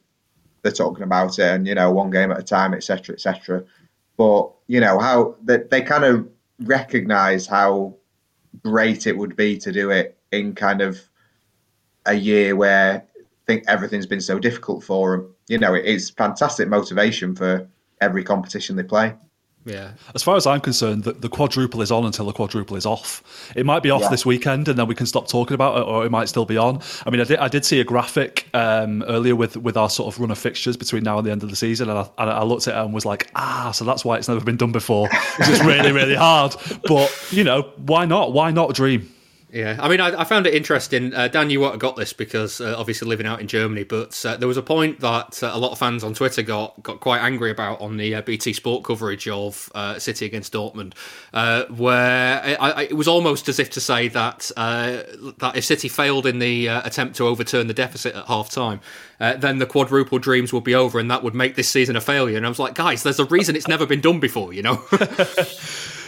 they're talking about it, and you know, one game at a time, etc., etc. But you know how they, they kind of recognise how great it would be to do it in kind of a year where I think everything's been so difficult for them. You know, it is fantastic motivation for every competition they play. Yeah. As far as I'm concerned, the, the, quadruple is on until the quadruple is off. It might be off yeah. this weekend, and then we can stop talking about it, or it might still be on. I mean, I did, I did see a graphic um, earlier with with our sort of run of fixtures between now and the end of the season, and I, and I looked at it and was like, ah, so that's why it's never been done before. It's just really, really hard. But you know, why not? Why not dream? Yeah, I mean, I, I found it interesting. Uh, Dan, you have got this because uh, obviously living out in Germany, but uh, there was a point that uh, a lot of fans on Twitter got got quite angry about on the uh, BT Sport coverage of uh, City against Dortmund, where it, I, it, was almost as if to say that that if City failed in the attempt to overturn the deficit at half time, then the quadruple dreams would be over, and that would make this season a failure. And I was like, guys, there's a reason it's never been done before, you know.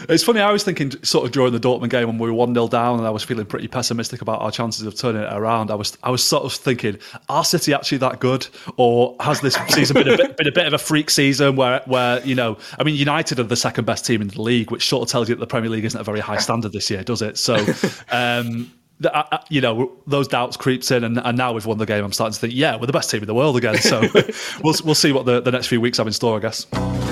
It's funny. I was thinking sort of during the Dortmund game when we were one 0 down, and I was feeling pretty pessimistic about our chances of turning it around. I was I was sort of thinking, are City actually that good, or has this season been a bit, been a bit of a freak season where where you know, I mean, United are the second best team in the league, which sort of tells you that the Premier League isn't a very high standard this year, does it? So. Um, you know those doubts creeps in, and, and, now we've won the game. I'm starting to think, yeah, we're the best team in the world again. So we'll we'll see what the, the next few weeks have in store, I guess.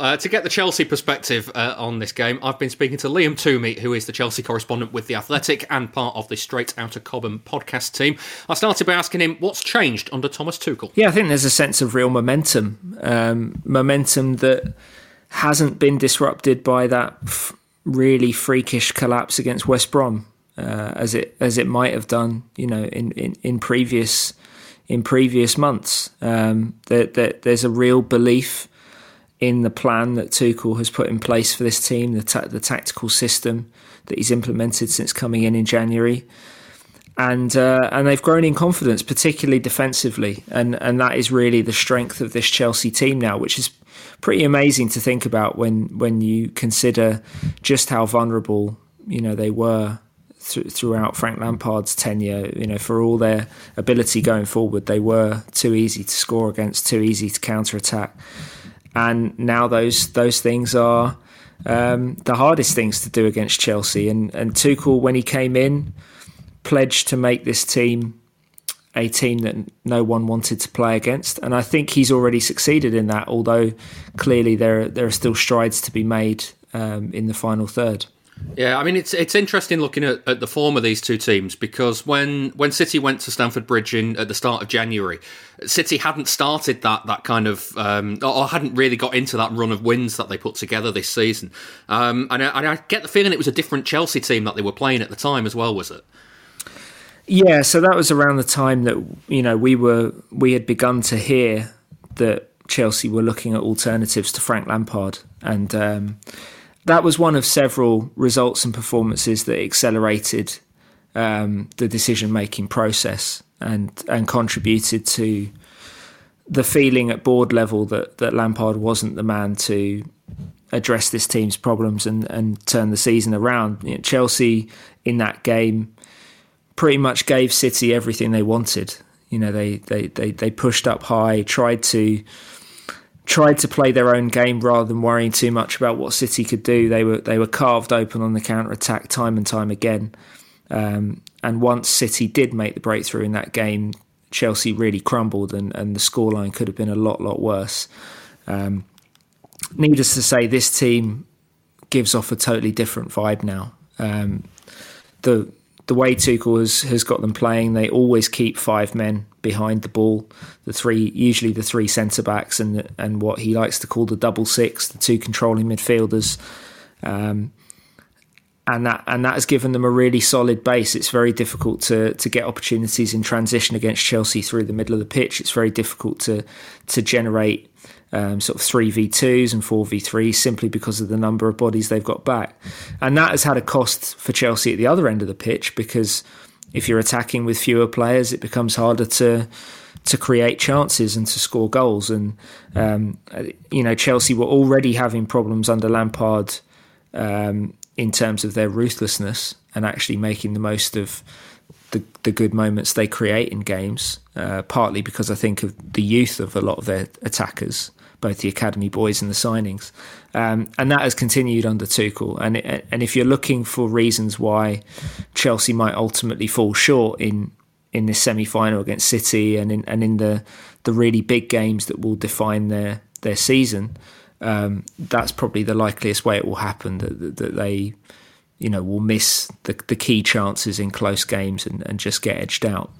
Uh, to get the Chelsea perspective uh, on this game, I've been speaking to Liam Twomey, who is the Chelsea correspondent with The Athletic and part of the Straight Outta Cobham podcast team. I started by asking him what's changed under Thomas Tuchel. Yeah, I think there's a sense of real momentum, um, momentum that hasn't been disrupted by that f- really freakish collapse against West Brom, uh, as it as it might have done, you know, in in, in previous in previous months. Um, that, that there's a real belief in the plan that Tuchel has put in place for this team, the, ta- the tactical system that he's implemented since coming in in January. And uh, and they've grown in confidence, particularly defensively, and and that is really the strength of this Chelsea team now, which is pretty amazing to think about when when you consider just how vulnerable you know they were th- throughout Frank Lampard's tenure. You know, for all their ability going forward, they were too easy to score against, too easy to counter attack and now those those things are um, the hardest things to do against Chelsea. And and Tuchel, when he came in, pledged to make this team a team that no one wanted to play against, and I think he's already succeeded in that. Although clearly there there are still strides to be made um, in the final third. Yeah, I mean it's it's interesting looking at, at the form of these two teams because when when City went to Stamford Bridge in at the start of January, City hadn't started that that kind of um, or hadn't really got into that run of wins that they put together this season. Um, and, I, and I get the feeling it was a different Chelsea team that they were playing at the time as well, was it? Yeah, so that was around the time that you know we were we had begun to hear that Chelsea were looking at alternatives to Frank Lampard, and um, that was one of several results and performances that accelerated um, the decision making process and and contributed to the feeling at board level that that Lampard wasn't the man to address this team's problems and and turn the season around. You know, Chelsea in that game pretty much gave City everything they wanted. You know, they they they, they pushed up high, tried to tried to play their own game rather than worrying too much about what City could do. They were they were carved open on the counter attack time and time again. Um, and once City did make the breakthrough in that game, Chelsea really crumbled, and, and the scoreline could have been a lot lot worse. Um, needless to say, this team gives off a totally different vibe now. Um, the the way Tuchel has, has got them playing, they always keep five men behind the ball. The three, usually the three centre backs, and and what he likes to call the double six, the two controlling midfielders. Um, and that and that has given them a really solid base. It's very difficult to to get opportunities in transition against Chelsea through the middle of the pitch. It's very difficult to to generate um, sort of three v twos and four v threes simply because of the number of bodies they've got back, and that has had a cost for Chelsea at the other end of the pitch because if you're attacking with fewer players, it becomes harder to to create chances and to score goals. And um, you know, Chelsea were already having problems under Lampard um, in terms of their ruthlessness and actually making the most of the, the good moments they create in games. Uh, partly because I think of the youth of a lot of their attackers both the academy boys and the signings, um, and that has continued under Tuchel. And and if you're looking for reasons why Chelsea might ultimately fall short in in this semi final against City and in and in the the really big games that will define their their season, um, that's probably the likeliest way it will happen that, that they you know will miss the, the key chances in close games and, and just get edged out.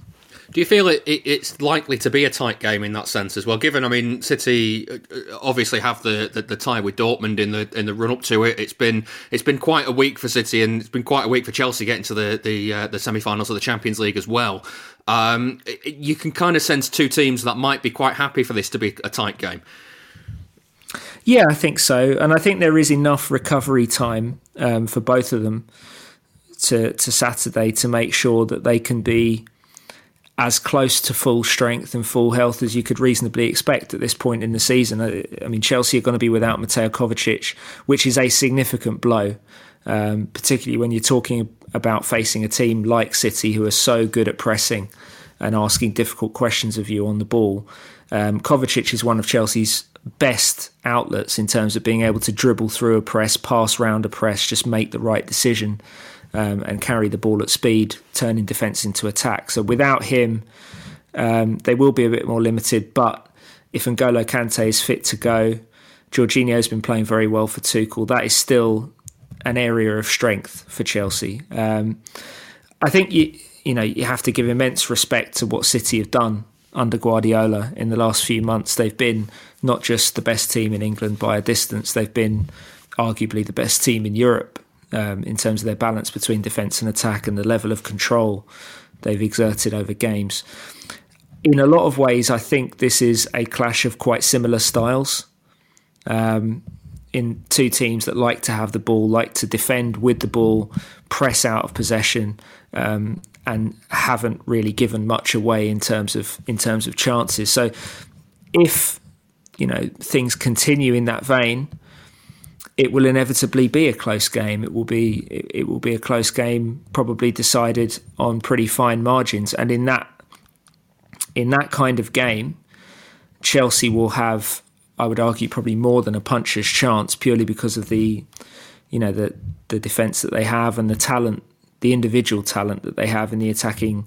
Do you feel it, it, it's likely to be a tight game in that sense as well? Given, I mean, City uh, obviously have the, the, the, tie with Dortmund in the in the run up to it. It's been it's been quite a week for City, and it's been quite a week for Chelsea getting to the the uh, the semi-finals of the Champions League as well. Um, you can kind of sense two teams that might be quite happy for this to be a tight game. Yeah, I think so, and I think there is enough recovery time um, for both of them to to Saturday to make sure that they can be as close to full strength and full health as you could reasonably expect at this point in the season. I mean, Chelsea are going to be without Mateo Kovacic, which is a significant blow, um, particularly when you're talking about facing a team like City who are so good at pressing and asking difficult questions of you on the ball. Um, Kovacic is one of Chelsea's best outlets in terms of being able to dribble through a press, pass round a press, just make the right decision um, and carry the ball at speed, turning defence into attack. So without him, um, they will be a bit more limited. But if N'Golo Kante is fit to go, Jorginho's been playing very well for Tuchel. That is still an area of strength for Chelsea. Um, I think you you know you have to give immense respect to what City have done under Guardiola in the last few months. They've been not just the best team in England by a distance; they've been arguably the best team in Europe um, in terms of their balance between defence and attack and the level of control they've exerted over games. In a lot of ways, I think this is a clash of quite similar styles. Um, in two teams that like to have the ball, like to defend with the ball, press out of possession, um, and haven't really given much away in terms of in terms of chances. So, if you know things continue in that vein, it will inevitably be a close game. It will be it, will be a close game, probably decided on pretty fine margins. And in that in that kind of game, Chelsea will have, I would argue, probably more than a puncher's chance, purely because of the you know the the defence that they have and the talent, the individual talent that they have in the attacking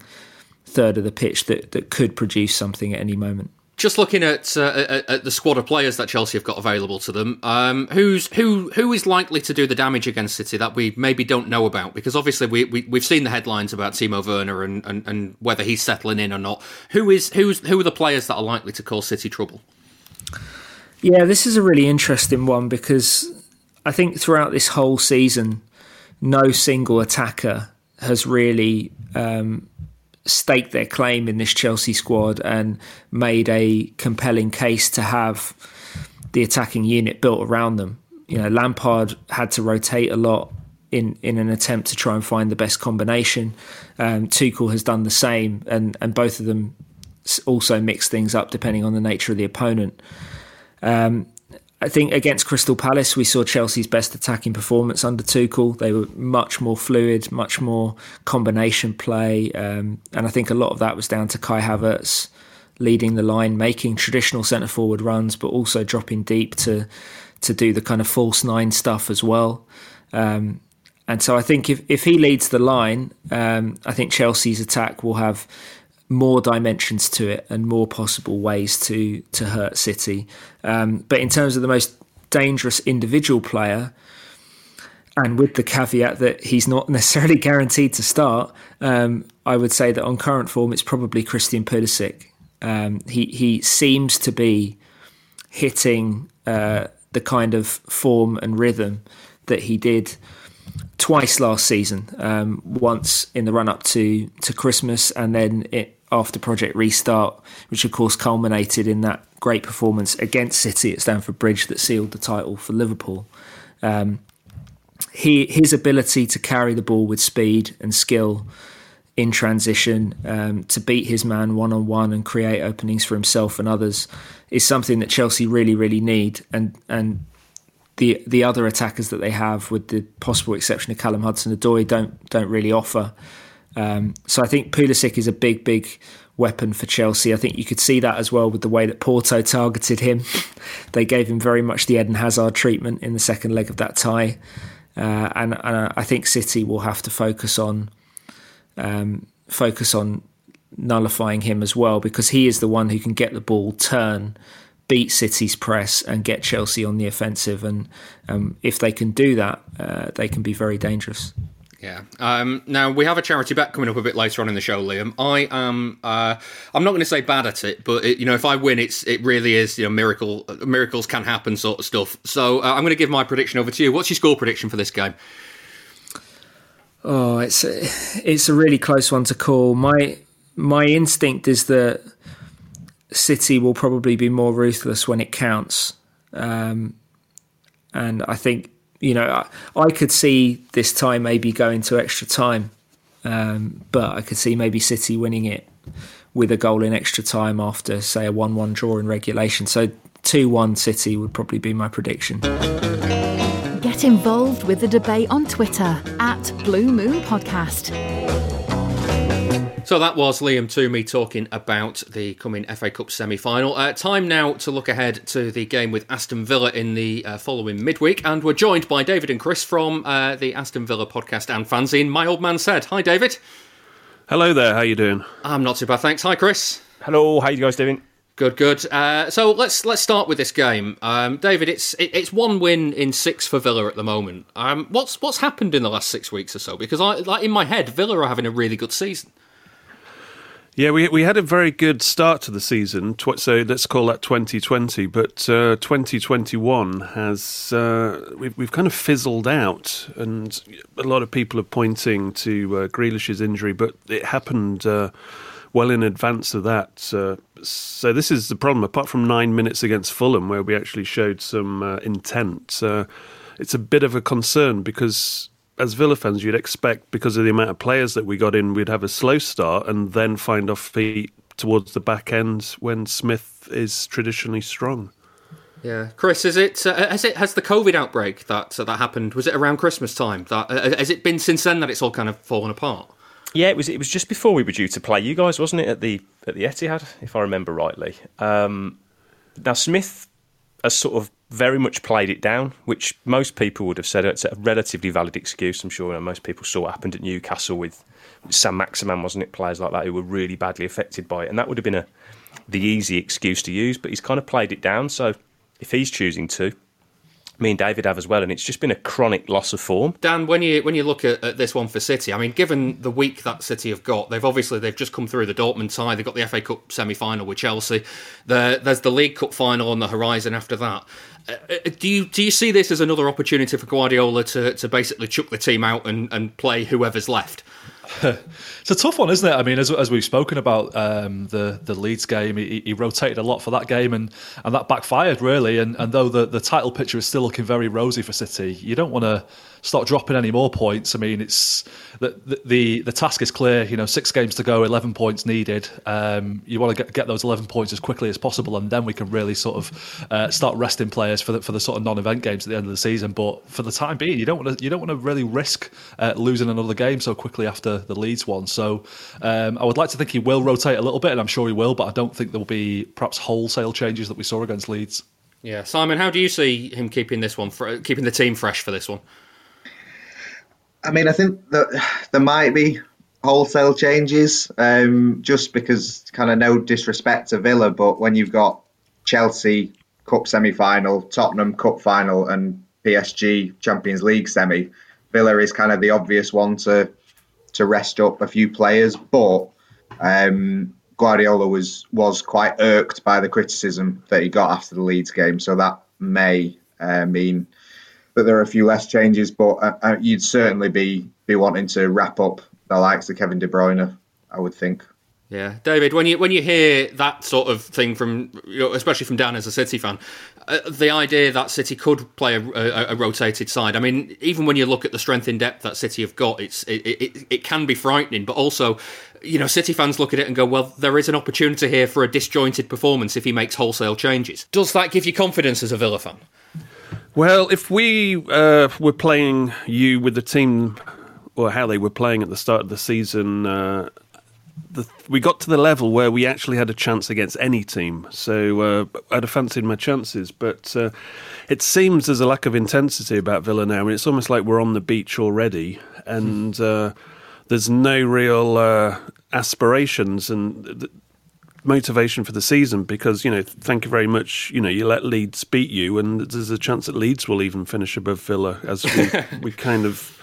third of the pitch that that could produce something at any moment just looking at, uh, at, the squad of players that Chelsea have got available to them, um, who's who who is likely to do the damage against City that we maybe don't know about? Because obviously we, we have seen the headlines about Timo Werner and, and, and whether he's settling in or not. Who is who's who are the players that are likely to cause City trouble? Yeah, this is a really interesting one because I think throughout this whole season, no single attacker has really um, staked their claim in this Chelsea squad and made a compelling case to have the attacking unit built around them. You know, Lampard had to rotate a lot in, in an attempt to try and find the best combination. Um, Tuchel has done the same, and, and both of them also mix things up depending on the nature of the opponent. Um, I think against Crystal Palace, we saw Chelsea's best attacking performance under Tuchel. They were much more fluid, much more combination play, um, and I think a lot of that was down to Kai Havertz leading the line, making traditional centre forward runs, but also dropping deep to to do the kind of false nine stuff as well. Um, and so I think if, if he leads the line, um, I think Chelsea's attack will have more dimensions to it and more possible ways to to hurt City. Um, but in terms of the most dangerous individual player, and with the caveat that he's not necessarily guaranteed to start, um, I would say that on current form, it's probably Christian Pulisic. Um, he he seems to be hitting uh, the kind of form and rhythm that he did twice last season. Um, once in the run up to to Christmas, and then it, after Project Restart, which of course culminated in that great performance against City at Stamford Bridge that sealed the title for Liverpool. Um, he his ability to carry the ball with speed and skill in transition um, to beat his man one on one and create openings for himself and others is something that Chelsea really really need and and the the other attackers that they have with the possible exception of Callum Hudson-Odoi don't don't really offer um, so I think Pulisic is a big, big weapon for Chelsea. I think you could see that as well with the way that Porto targeted him. they gave him very much the Eden Hazard treatment in the second leg of that tie, uh, and, and, I think City will have to focus on um, focus on nullifying him as well because he is the one who can get the ball, turn, beat City's press, and get Chelsea on the offensive. And um, if they can do that, uh, they can be very dangerous. Yeah. Um, now we have a charity bet coming up a bit later on in the show, Liam. I am. Uh, I'm not going to say bad at it, but it, you know, if I win, it's it really is. You know, miracle miracles can happen, sort of stuff. So uh, I'm going to give my prediction over to you. What's your score prediction for this game? Oh, it's a, it's a really close one to call. My my instinct is that City will probably be more ruthless when it counts, um, and I think you know, I, I, could see this tie maybe going to extra time, um, but I could see maybe City winning it with a goal in extra time after, say, a 1 1 draw in regulation. So 2 1 City would probably be my prediction. Get involved with the debate on Twitter at Blue Moon Podcast. So that was Liam Twomey talking about the coming FA Cup semi final. Uh, time now to look ahead to the game with Aston Villa in the uh, following midweek. And we're joined by David and Chris from uh, the Aston Villa podcast and fanzine. My old man said, Hi, David. Hello there. How you doing? I'm not too bad, thanks. Hi, Chris. Hello. How you guys doing? Good, good. Uh, so let's let's start with this game, um, David. It's it, it's one win in six for Villa at the moment. Um, what's what's happened in the last six weeks or so? Because I like in my head, Villa are having a really good season. Yeah, we we had a very good start to the season, so let's call that 2020. But uh, 2021 has uh, we've we've kind of fizzled out, and a lot of people are pointing to uh, Grealish's injury, but it happened uh, well in advance of that. Uh, so this is the problem. Apart from nine minutes against Fulham, where we actually showed some uh, intent, it's a bit of a concern because as Villa fans, you'd expect because of the amount of players that we got in, we'd have a slow start and then find off feet towards the back end when Smith is traditionally strong. Yeah, Chris, is it uh, has it has the COVID outbreak that uh, that happened? Was it around Christmas time? That uh, has it been since then that it's all kind of fallen apart? Yeah, it was. It was just before we were due to play you guys, wasn't it? At the at the Etihad, if I remember rightly. Um, now Smith has sort of very much played it down, which most people would have said it's a relatively valid excuse. I'm sure most people saw what happened at Newcastle with Saint-Maximin, wasn't it? Players like that who were really badly affected by it, and that would have been a the easy excuse to use. But he's kind of played it down. So if he's choosing to, me and David have as well, and it's just been a chronic loss of form. Dan, when you when you look at, at, this one for City, I mean, given the week that City have got, they've obviously they've just come through the Dortmund tie, they've got the FA Cup semi final with Chelsea, the, there's the League Cup final on the horizon after that. Uh, uh, do you do you see this as another opportunity for Guardiola to, to basically chuck the team out and, and play whoever's left? it's a tough one, isn't it? I mean, as, as we've spoken about um, the the Leeds game, he, he, rotated a lot for that game, and, and that backfired really. And, and though the, the title picture is still looking very rosy for City, you don't want to start dropping any more points. I mean, it's the, the the task is clear. You know, six games to go, eleven points needed. Um, you want to get, get those eleven points as quickly as possible, and then we can really sort of uh, start resting players for the for the sort of non-event games at the end of the season. But for the time being, you don't want to you don't want to really risk uh, losing another game so quickly after the Leeds one. So um, I would like to think he will rotate a little bit, and I'm sure he will. But I don't think there will be perhaps wholesale changes that we saw against Leeds. Yeah, Simon, how do you see him keeping this one, keeping the team fresh for this one? I mean, I think that there might be wholesale changes, um, just because kind of no disrespect to Villa, but when you've got Chelsea Cup semi final, Tottenham Cup final, and PSG Champions League semi, Villa is kind of the obvious one to to rest up a few players. But um, Guardiola was was quite irked by the criticism that he got after the Leeds game, so that may uh, mean that there are a few less changes, but uh, uh, you'd certainly be be wanting to wrap up the likes of Kevin De Bruyne, I would think. Yeah, David, when you when you hear that sort of thing from, especially from Dan as a City fan, uh, the idea that City could play a, a, a, rotated side. I mean, even when you look at the strength in depth that City have got, it's it, it, it can be frightening. But also, you know, City fans look at it and go, well, there is an opportunity here for a disjointed performance if he makes wholesale changes. Does that give you confidence as a Villa fan? Well, if we uh, were playing you with the team, or how they were playing at the start of the season, uh, the, we got to the level where we actually had a chance against any team. So uh, I'd have fancied my chances, but uh, it seems there's a lack of intensity about Villa now. I mean, it's almost like we're on the beach already, and uh, there's no real uh, aspirations and motivation for the season because you know thank you very much you know you let Leeds beat you and there's a chance that Leeds will even finish above Villa as we, we kind of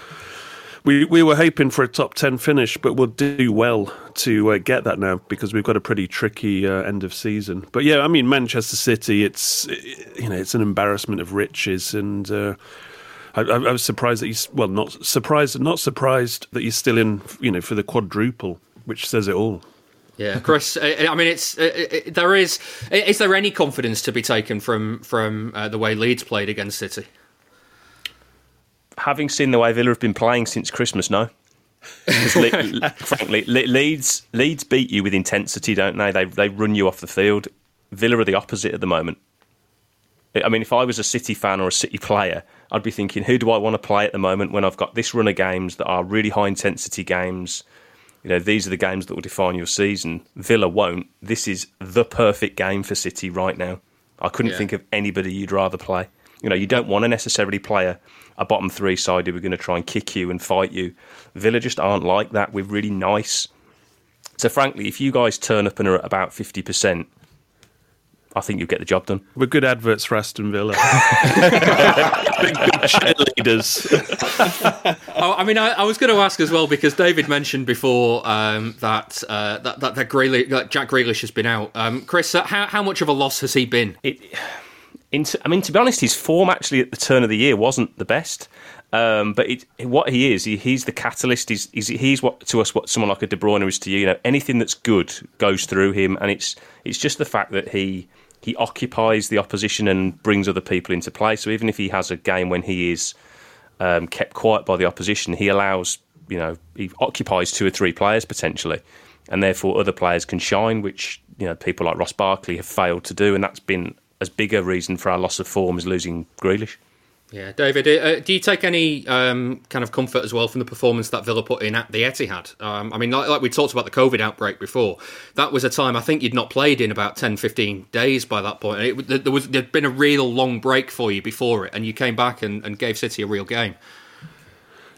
we we were hoping for a top 10 finish but we'll do well to uh, get that now because we've got a pretty tricky uh, end of season. But yeah I mean Manchester City it's you know it's an embarrassment of riches and uh, I, I, was surprised that you well not surprised not surprised that you're still in you know for the quadruple which says it all yeah, Chris. Uh, uh, I mean, it's it, there is. Is there any confidence to be taken from from uh, the way Leeds played against City? Having seen the way Villa have been playing since Christmas, no. Le- frankly, Le- Leeds Leeds beat you with intensity, don't they? They they run you off the field. Villa are the opposite at the moment. I mean, if I was a City fan or a City player, I'd be thinking, who do I want to play at the moment when I've got this run of games that are really high intensity games? You know, these are the games that will define your season. Villa won't. This is the perfect game for City right now. I couldn't yeah. think of anybody you'd rather play. You know, you don't want to necessarily play a, a bottom three side who are going to try and kick you and fight you. Villa just aren't like that. We're really nice. So, frankly, if you guys turn up and are at about 50%, I think you'll get the job done. We're good adverts for Aston Villa. big, big cheerleaders. oh, I mean, I, I, was going to ask as well because David mentioned before um, that, uh, that that that, Grealish, that Jack Grealish has been out. Um, Chris, uh, how how much of a loss has he been? It, into, I mean, to be honest, his form actually at the turn of the year wasn't the best. Um, but it, what he is, he, he's the catalyst. He's, he's, he's what to us what someone like a De Bruyne is to you. You know, anything that's good goes through him, and it's it's just the fact that he he occupies the opposition and brings other people into play. So even if he has a game when he is um, kept quiet by the opposition, he allows you know he occupies two or three players potentially, and therefore other players can shine, which you know people like Ross Barkley have failed to do, and that's been as big a reason for our loss of form as losing Grealish. Yeah, David, uh, do you take any um, kind of comfort as well from the performance that Villa put in at the Etihad? Um, I mean, like, like, we talked about the COVID outbreak before, that was a time I think you'd not played in about 10, 15 days by that point. It, there was there'd been a real long break for you before it, and you came back and, and gave City a real game.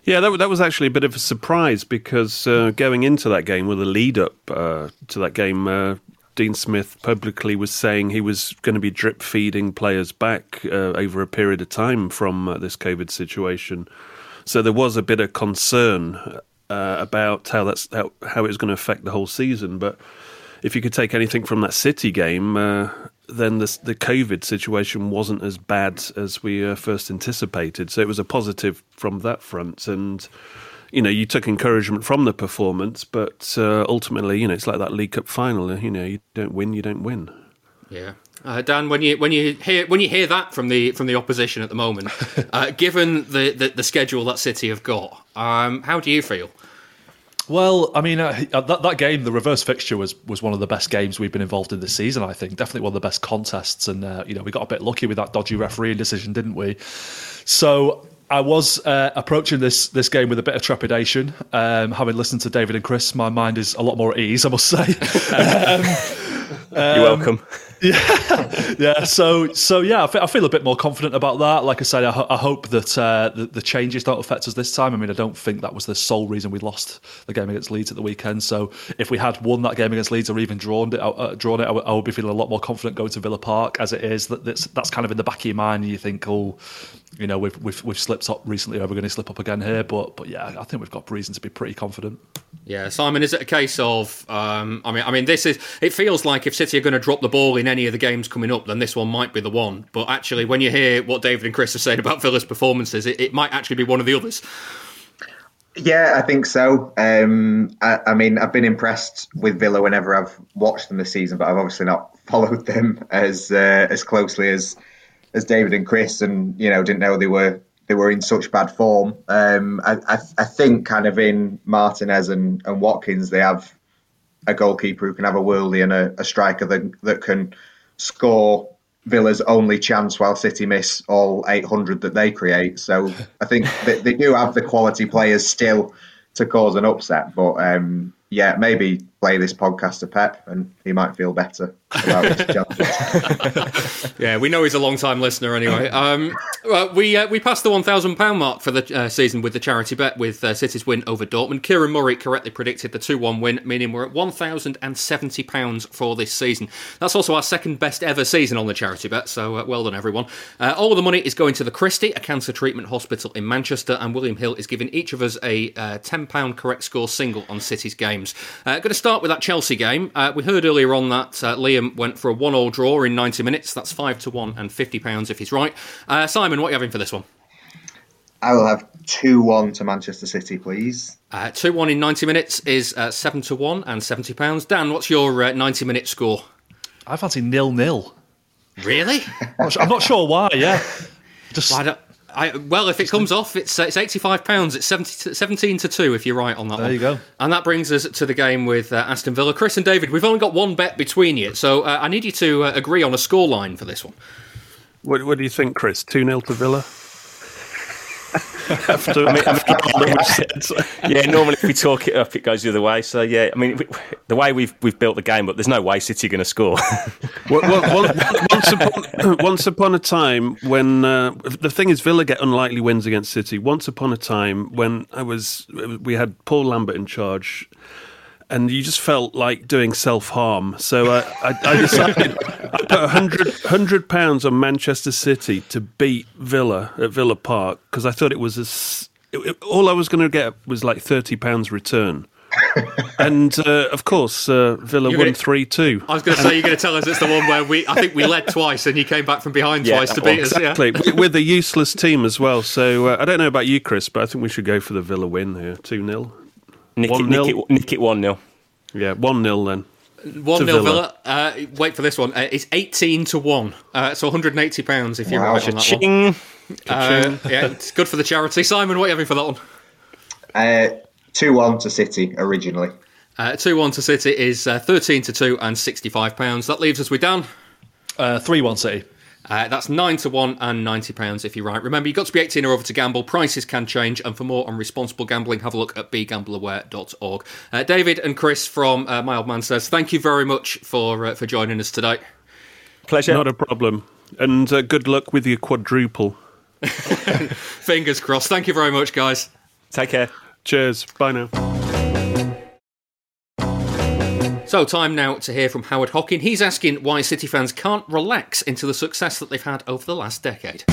Yeah, that, that was actually a bit of a surprise because uh, going into that game with a lead up uh, to that game, uh, Dean Smith publicly was saying he was going to be drip feeding players back uh, over a period of time from uh, this COVID situation. So there was a bit of concern uh, about how that's how, how it was going to affect the whole season. But if you could take anything from that City game, uh, then the, the COVID situation wasn't as bad as we uh, first anticipated. So it was a positive from that front and you know, you took encouragement from the performance, but uh, ultimately, you know, it's like that League Cup final. You know, you don't win, you don't win. Yeah. Uh, Dan, when you when you hear when you hear that from the from the opposition at the moment, uh, given the, the, the schedule that City have got, um, how do you feel? Well, I mean, uh, that, that game, the reverse fixture was was one of the best games we've been involved in this season. I think definitely one of the best contests, and uh, you know we got a bit lucky with that dodgy refereeing decision, didn't we? So I was uh, approaching this this game with a bit of trepidation. Um, having listened to David and Chris, my mind is a lot more at ease, I must say. um, You're welcome. Yeah, yeah. So, so yeah, I feel, a bit more confident about that. Like I said, I, I hope that uh, the, the, changes don't affect us this time. I mean, I don't think that was the sole reason we lost the game against Leeds at the weekend. So, if we had won that game against Leeds or even drawn it, uh, drawn it, I, w- I would be feeling a lot more confident going to Villa Park. As it is, that that's, that's kind of in the back of your mind, and you think, oh, you know, we've we've, we've slipped up recently. Are we going to slip up again here? But but yeah, I think we've got reason to be pretty confident. Yeah, Simon, is it a case of? Um, I mean, I mean, this is. It feels like if City are going to drop the ball in any of the games coming up, then this one might be the one. But actually, when you hear what David and Chris are saying about Villa's performances, it, it might actually be one of the others. Yeah, I think so. Um, I, I, mean, I've been impressed with Villa whenever I've watched them this season, but I've obviously not followed them as uh, as closely as as David and Chris, and you know, didn't know they were they were in such bad form. Um, I, I, I, think kind of in Martinez and, and Watkins, they have a goalkeeper who can have a worldie and a, a striker that, that can score Villa's only chance while City miss all 800 that they create. So I think they, they do have the quality players still to cause an upset. But um, yeah, maybe play this podcast to Pep and he might feel better yeah, we know he's a long time listener anyway. Um, well, we uh, we passed the one thousand pound mark for the uh, season with the charity bet with uh, City's win over Dortmund. Kieran Murray correctly predicted the two one win, meaning we're at one thousand and seventy pounds for this season. That's also our second best ever season on the charity bet. So uh, well done, everyone. Uh, all of the money is going to the Christie, a cancer treatment hospital in Manchester, and William Hill is giving each of us a uh, ten pound correct score single on City's games. going to start with that Chelsea game. we heard earlier on that Liam went for a one-all draw in ninety minutes. That's five to one and fifty pounds if he's right. Simon, what are you having for this one? I will have 2 1 to Manchester City, please. Uh, 2 1 in 90 minutes is uh, 7 to 1 and £70. Dan, what's your uh, 90 minute score? I fancy nil nil. Really? I'm not sure why, yeah. Just. Well, I, well, if it comes off, it's uh, it's eighty five pounds. It's 70 to, seventeen to two if you're right on that. There one. you go. And that brings us to the game with uh, Aston Villa. Chris and David, we've only got one bet between you, so uh, I need you to uh, agree on a scoreline for this one. What, what do you think, Chris? Two 0 to Villa after, I mean, yeah, normally if we talk it up, it goes the other way. So yeah, I mean, the way we've we've built the game up, there's no way City are going to score. well, well, once, upon, once upon a time, when uh, the thing is, Villa get unlikely wins against City. Once upon a time, when I was, we had Paul Lambert in charge and you just felt like doing self harm. So uh, I, I, decided I put 100, 100 pounds on Manchester City to beat Villa at Villa Park because I thought it was a, it, it, all I was going to get was like thirty pounds return. and uh, of course, uh, Villa won three two. I was going to say you're going to tell us it's the one where we I think we led twice and you came back from behind yeah, twice to beat us. Exactly, yeah. with a useless team as well. So uh, I don't know about you, Chris, but I think we should go for the Villa win here, two 0 Nick, it, nick, it, nick it 1 0. Yeah, 1 0 then. 1 0 Villa. Villa. Uh, wait for this one. Uh, it's 18 to 1. Uh, so £180 if you're wow. right on that one. Uh, yeah, it's good for the charity. Simon, what are you having for that one? Uh, 2 1 to City originally. Uh, 2 1 to City is 13 to 2 and £65. That leaves us with Dan. 3 1 City. Uh, that's nine to one and ninety pounds if you're right. Remember, you've got to be 18 or over to gamble. Prices can change, and for more on responsible gambling, have a look at begambleaware.org. Uh, David and Chris from uh, My Old Man says, thank you very much for uh, for joining us today. Pleasure. Not a problem. And uh, good luck with your quadruple. Fingers crossed. Thank you very much, guys. Take care. Cheers. Bye now. So, time now to hear from Howard Hockin. He's asking why City fans can't relax into the success that they've had over the last decade.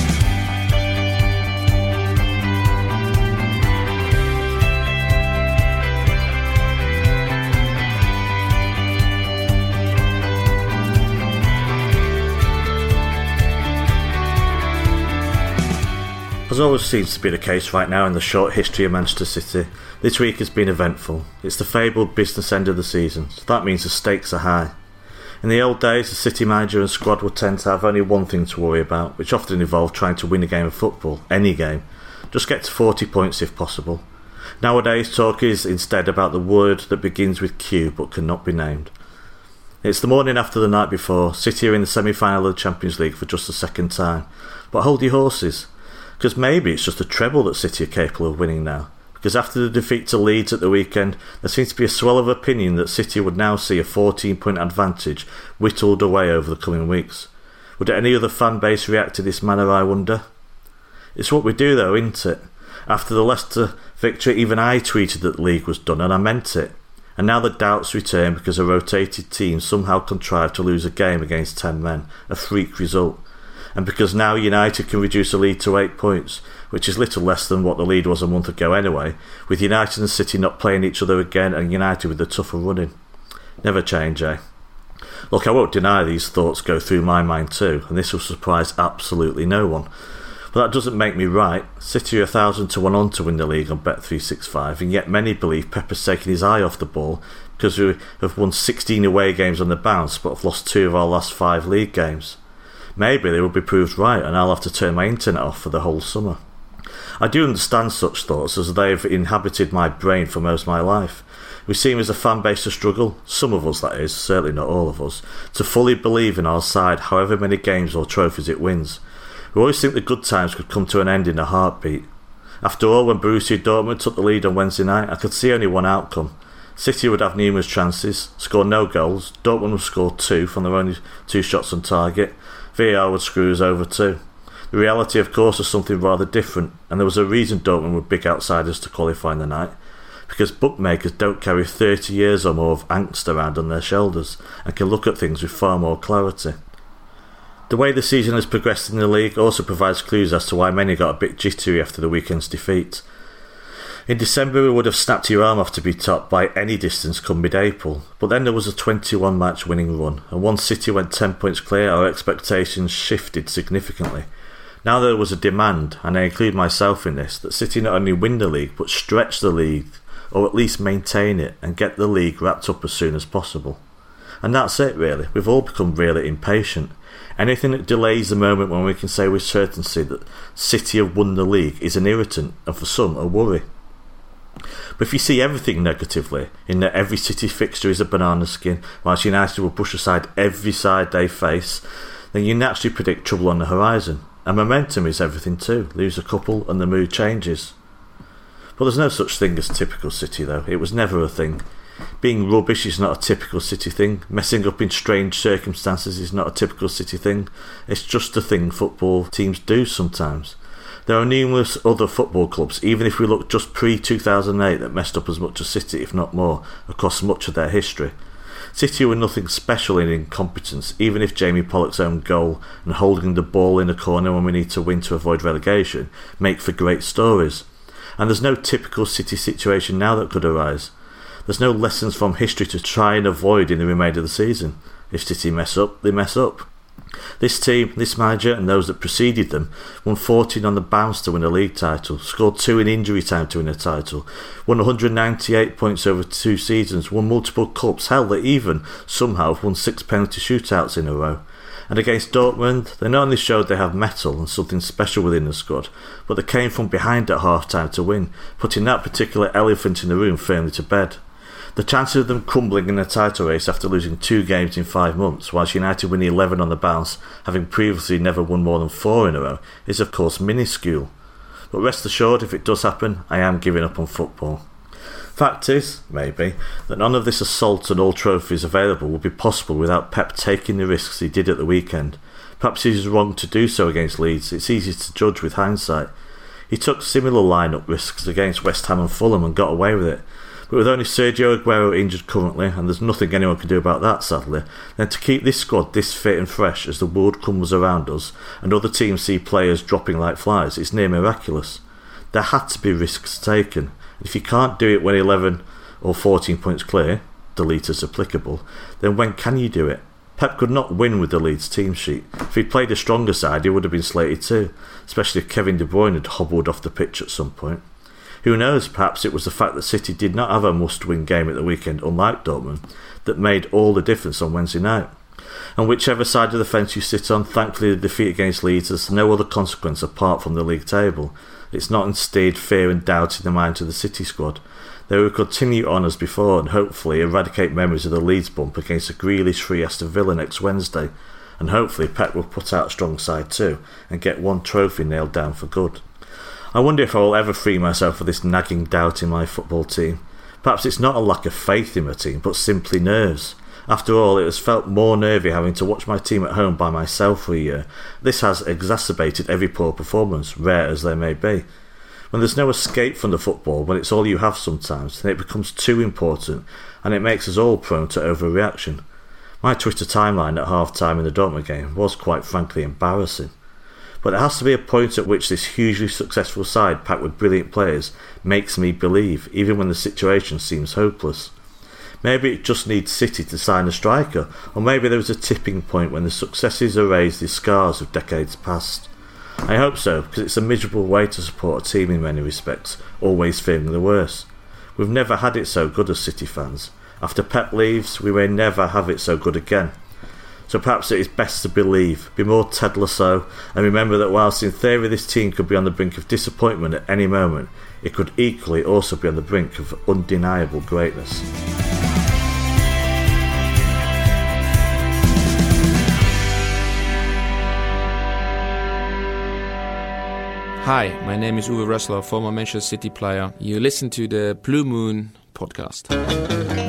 As always seems to be the case right now in the short history of Manchester City, this week has been eventful. It's the fabled business end of the season, so that means the stakes are high. In the old days, the City manager and squad would tend to have only one thing to worry about, which often involved trying to win a game of football, any game. Just get to 40 points if possible. Nowadays, talk is instead about the word that begins with Q but cannot be named. It's the morning after the night before. City are in the semi final of the Champions League for just the second time. But hold your horses, because maybe it's just a treble that City are capable of winning now. Because after the defeat to Leeds at the weekend, there seems to be a swell of opinion that City would now see a 14 point advantage whittled away over the coming weeks. Would any other fan base react to this manner, I wonder? It's what we do, though, isn't it? After the Leicester victory, even I tweeted that the league was done, and I meant it. And now the doubts return because a rotated team somehow contrived to lose a game against 10 men, a freak result. And because now United can reduce the lead to 8 points, which is little less than what the lead was a month ago anyway, with United and City not playing each other again and United with the tougher running. Never change, eh? Look, I won't deny these thoughts go through my mind too, and this will surprise absolutely no one. But that doesn't make me right. City are a thousand to one on to win the league on Bet365, and yet many believe Pepper's taken his eye off the ball because we have won 16 away games on the bounce but have lost two of our last five league games. Maybe they will be proved right, and I'll have to turn my internet off for the whole summer. I do understand such thoughts as they've inhabited my brain for most of my life. We seem as a fan base to struggle, some of us that is, certainly not all of us, to fully believe in our side however many games or trophies it wins. We always think the good times could come to an end in a heartbeat. After all, when Borussia Dortmund took the lead on Wednesday night, I could see only one outcome. City would have numerous chances, score no goals, Dortmund would score two from their only two shots on target, VAR would screw us over too. The reality, of course, was something rather different, and there was a reason Dortmund were big outsiders to qualify in the night. Because bookmakers don't carry 30 years or more of angst around on their shoulders and can look at things with far more clarity. The way the season has progressed in the league also provides clues as to why many got a bit jittery after the weekend's defeat. In December, we would have snapped your arm off to be top by any distance come mid April, but then there was a 21 match winning run, and once City went 10 points clear, our expectations shifted significantly. Now there was a demand, and I include myself in this, that City not only win the league, but stretch the league, or at least maintain it, and get the league wrapped up as soon as possible. And that's it, really. We've all become really impatient. Anything that delays the moment when we can say with certainty that City have won the league is an irritant, and for some, a worry. But if you see everything negatively, in that every City fixture is a banana skin, whilst United will push aside every side they face, then you naturally predict trouble on the horizon. And momentum is everything too. Lose a couple and the mood changes. But there's no such thing as typical City, though. It was never a thing. Being rubbish is not a typical City thing. Messing up in strange circumstances is not a typical City thing. It's just a thing football teams do sometimes. There are numerous other football clubs, even if we look just pre 2008, that messed up as much as City, if not more, across much of their history. City were nothing special in incompetence, even if Jamie Pollock's own goal and holding the ball in a corner when we need to win to avoid relegation make for great stories. And there's no typical City situation now that could arise. There's no lessons from history to try and avoid in the remainder of the season. If City mess up, they mess up. This team, this manager, and those that preceded them won 14 on the bounce to win a league title, scored two in injury time to win a title, won 198 points over two seasons, won multiple cups, hell, they even somehow have won six penalty shootouts in a row. And against Dortmund, they not only showed they have mettle and something special within the squad, but they came from behind at half time to win, putting that particular elephant in the room firmly to bed. The chances of them crumbling in a title race after losing two games in five months, whilst United win 11 on the bounce, having previously never won more than four in a row, is of course minuscule. But rest assured, if it does happen, I am giving up on football. Fact is, maybe, that none of this assault on all trophies available would be possible without Pep taking the risks he did at the weekend. Perhaps he was wrong to do so against Leeds, it's easy to judge with hindsight. He took similar line-up risks against West Ham and Fulham and got away with it. But with only Sergio Aguero injured currently, and there's nothing anyone can do about that sadly, then to keep this squad this fit and fresh as the world comes around us and other teams see players dropping like flies, it's near miraculous. There had to be risks taken. If you can't do it when 11 or 14 points clear, delete as applicable, then when can you do it? Pep could not win with the Leeds team sheet. If he'd played a stronger side, he would have been slated too, especially if Kevin De Bruyne had hobbled off the pitch at some point. Who knows, perhaps it was the fact that City did not have a must win game at the weekend, unlike Dortmund, that made all the difference on Wednesday night. And whichever side of the fence you sit on, thankfully the defeat against Leeds has no other consequence apart from the league table. It's not instilled fear and doubt in the mind of the City squad. They will continue on as before and hopefully eradicate memories of the Leeds bump against a Grealish free Aston Villa next Wednesday. And hopefully Pep will put out strong side too and get one trophy nailed down for good. I wonder if I will ever free myself of this nagging doubt in my football team. Perhaps it's not a lack of faith in my team, but simply nerves. After all, it has felt more nervy having to watch my team at home by myself for a year. This has exacerbated every poor performance, rare as they may be. When there's no escape from the football, when it's all you have sometimes, then it becomes too important and it makes us all prone to overreaction. My Twitter timeline at half time in the Dortmund game was quite frankly embarrassing. But there has to be a point at which this hugely successful side packed with brilliant players makes me believe, even when the situation seems hopeless. Maybe it just needs City to sign a striker, or maybe there is a tipping point when the successes erase the scars of decades past. I hope so, because it's a miserable way to support a team in many respects, always fearing the worst. We've never had it so good as City fans. After Pep leaves, we may never have it so good again. So perhaps it is best to believe, be more Ted Lasso, and remember that whilst in theory this team could be on the brink of disappointment at any moment, it could equally also be on the brink of undeniable greatness. Hi, my name is Uwe Rösler, former Manchester City player. You listen to the Blue Moon podcast.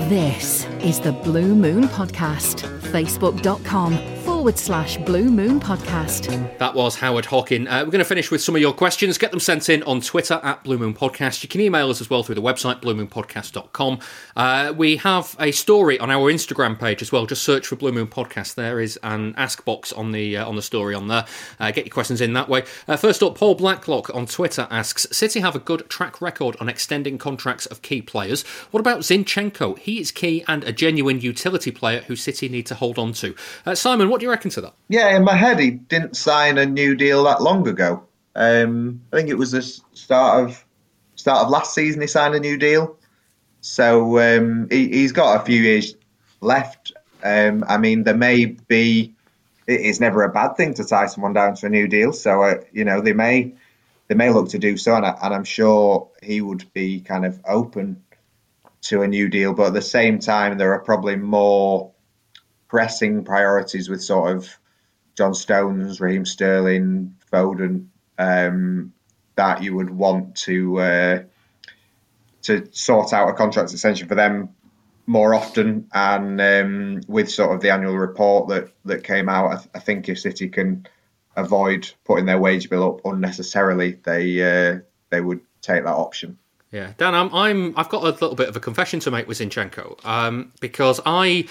This is the Blue Moon Podcast. Facebook.com forward slash Blue Moon Podcast. That was Howard Hockin. Uh, we're going to finish with some of your questions. Get them sent in on Twitter at Blue Moon Podcast. You can email us as well through the website, bluemoonpodcast.com. Uh, we have a story on our Instagram page as well. Just search for Blue Moon Podcast. There is an ask box on the uh, on the story on there. Uh, get your questions in that way. Uh, first up, Paul Blacklock on Twitter asks City have a good track record on extending contracts of key players. What about Zinchenko? He is key and a genuine utility player who City need to hold on to. Uh, Simon, what do you reckon to that? Yeah, in my head, he didn't sign a new deal that long ago. Um, I think it was the start of start of last season he signed a new deal. So um, he, has got a few years left. Um, I mean, there may be. It's never a bad thing to tie someone down to a new deal. So uh, you know they may they may look to do so, and, I, and I'm sure he would be kind of open to a new deal. But at the same time, there are probably more pressing priorities with sort of John Stones, Raheem Sterling, Foden um, that you would want to uh, to sort out a contract extension for them more often. And um, with sort of the annual report that that came out, I, th- I, think if City can avoid putting their wage bill up unnecessarily, they uh, they would take that option. Yeah, Dan, I'm, I'm I've got a little bit of a confession to make with Zinchenko um, because I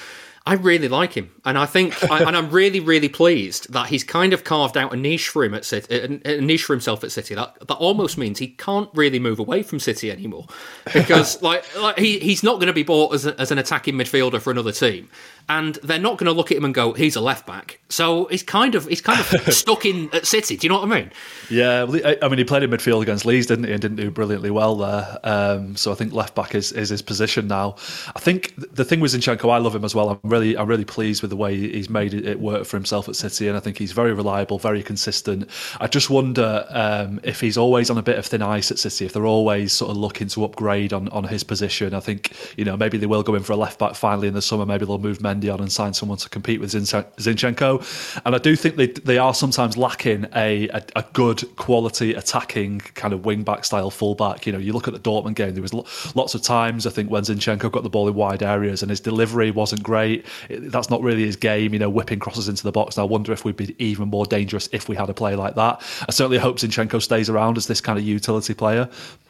I really like him, and I think, I, and I'm really, really pleased that he's kind of carved out a niche for him at City, a niche for himself at City. That that almost means he can't really move away from City anymore, because like, like he, he's not going to be bought as, a, as an attacking midfielder for another team, and they're not going to look at him and go, "He's a left back." So he's kind of he's kind of stuck in at City. Do you know what I mean? Yeah, I mean, he played in midfield against Leeds, didn't he, and didn't do brilliantly well there. Um, so I think left back is, is his position now. I think the thing with Zinchenko, I love him as well. I'm really I'm really pleased with the way he's made it work for himself at City, and I think he's very reliable, very consistent. I just wonder um, if he's always on a bit of thin ice at City, if they're always sort of looking to upgrade on, on his position. I think you know maybe they will go in for a left back finally in the summer. Maybe they'll move Mendy on and sign someone to compete with Zinchenko. And I do think they they are sometimes lacking a, a, a good quality attacking kind of wing back style fullback. You know, you look at the Dortmund game. There was lots of times I think when Zinchenko got the ball in wide areas and his delivery wasn't great. It, that's not really his game, you know, whipping crosses into the box. And I wonder if we'd be even more dangerous if we had a play like that. I certainly hope Zinchenko stays around as this kind of utility player.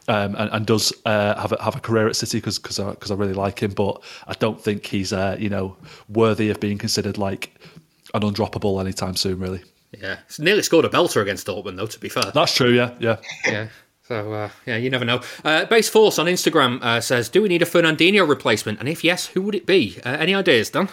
Um, and, and, does uh, have a, have a career at City because because I, cause I really like him, but I don't think he's uh, you know worthy of being considered like an undroppable anytime soon. Really, yeah, he's nearly scored a belter against Dortmund though. To be fair, that's true. Yeah, yeah, yeah. So uh, yeah, you never know. Uh, Base Force on Instagram uh, says, "Do we need a Fernandinho replacement? And if yes, who would it be? Uh, any ideas, Dan?"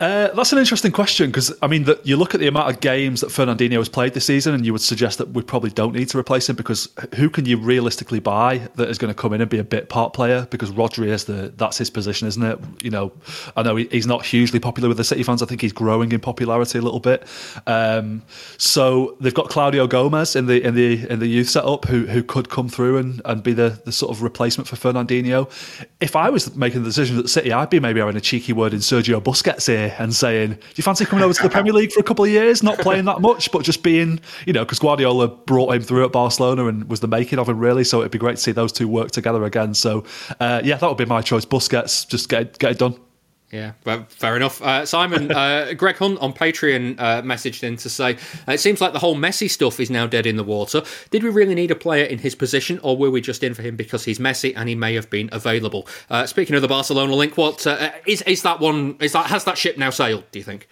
Uh, that's an interesting question because I mean, you look at the amount of games that Fernandinho has played this season, and you would suggest that we probably don't need to replace him because who can you realistically buy that is going to come in and be a bit part player? Because Rodri is the that's his position, isn't it? You know, I know he, he's not hugely popular with the City fans. I think he's growing in popularity a little bit. Um, so they've got Claudio Gomes in the in the in the youth setup who who could come through and, and be the the sort of replacement for Fernandinho. If I was making the decision at City, I'd be maybe having a cheeky word in Sergio Busquets here and saying, "Do you fancy coming over to the Premier League for a couple of years, not playing that much, but just being, you know, because Guardiola brought him through at Barcelona and was the making of him really. So it'd be great to see those two work together again. So uh, yeah, that would be my choice. Busquets, just get get it done. Yeah, well, fair enough. Uh, Simon, uh, Greg Hunt on Patreon uh, messaged in to say, uh, It seems like the whole Messi stuff is now dead in the water. Did we really need a player in his position, or were we just in for him because he's Messi and he may have been available? Uh, speaking of the Barcelona link, what uh, is is that one? Is that has that ship now sailed? Do you think?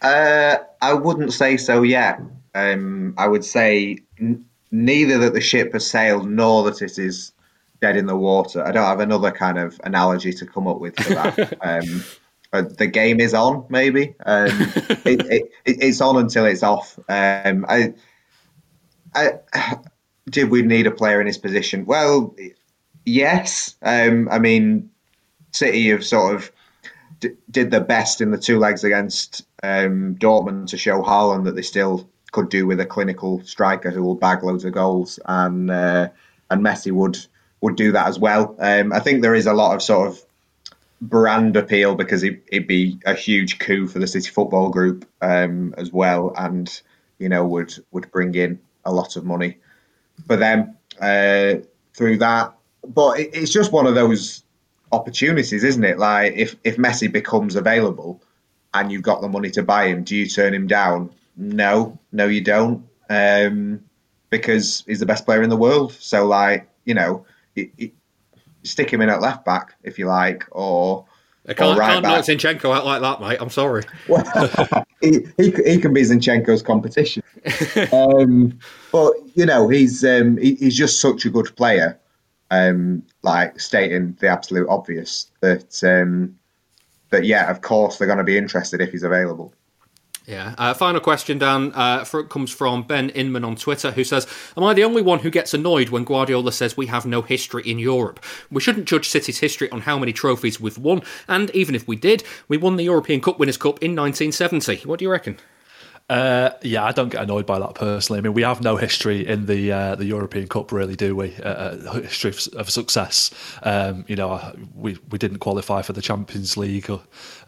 Uh, I wouldn't say so yet. Um, I would say n- neither that the ship has sailed nor that it is dead in the water. I don't have another kind of analogy to come up with for that. um, the game is on, maybe. Um, it, it, it's on until it's off. Um, I, I, did we need a player in his position? Well, yes. Um, I mean, City have sort of d- did their best in the two legs against um, Dortmund to show Haaland that they still could do with a clinical striker who will bag loads of goals, and uh, and Messi would would do that as well. Um, I think there is a lot of sort of brand appeal because it, would be a huge coup for the City Football Group um, as well, and you know would would bring in a lot of money for them uh, through that. But it, it's just one of those opportunities, isn't it? Like if if Messi becomes available and you've got the money to buy him, do you turn him down? No, no, you don't, um, because he's the best player in the world. So like you know it, it, stick him in at left back if you like, or I can't, or right can't knock Zinchenko out like that, mate. I'm sorry. Well, he, he, he can be Zinchenko's competition, um, but you know he's um, he, he's just such a good player. Um, like stating the absolute obvious that um, that yeah, of course they're going to be interested if he's available. Yeah. Uh, final question, Dan, uh, for, comes from Ben Inman on Twitter, who says, Am I the only one who gets annoyed when Guardiola says we have no history in Europe? We shouldn't judge City's history on how many trophies we've won, and even if we did, we won the European Cup Winners' Cup in 1970. What do you reckon? Uh, yeah, I don't get annoyed by that personally. I mean, we have no history in the uh, the European Cup, really, do we? Uh, uh history of, of success. Um, you know, uh, we we didn't qualify for the Champions League uh,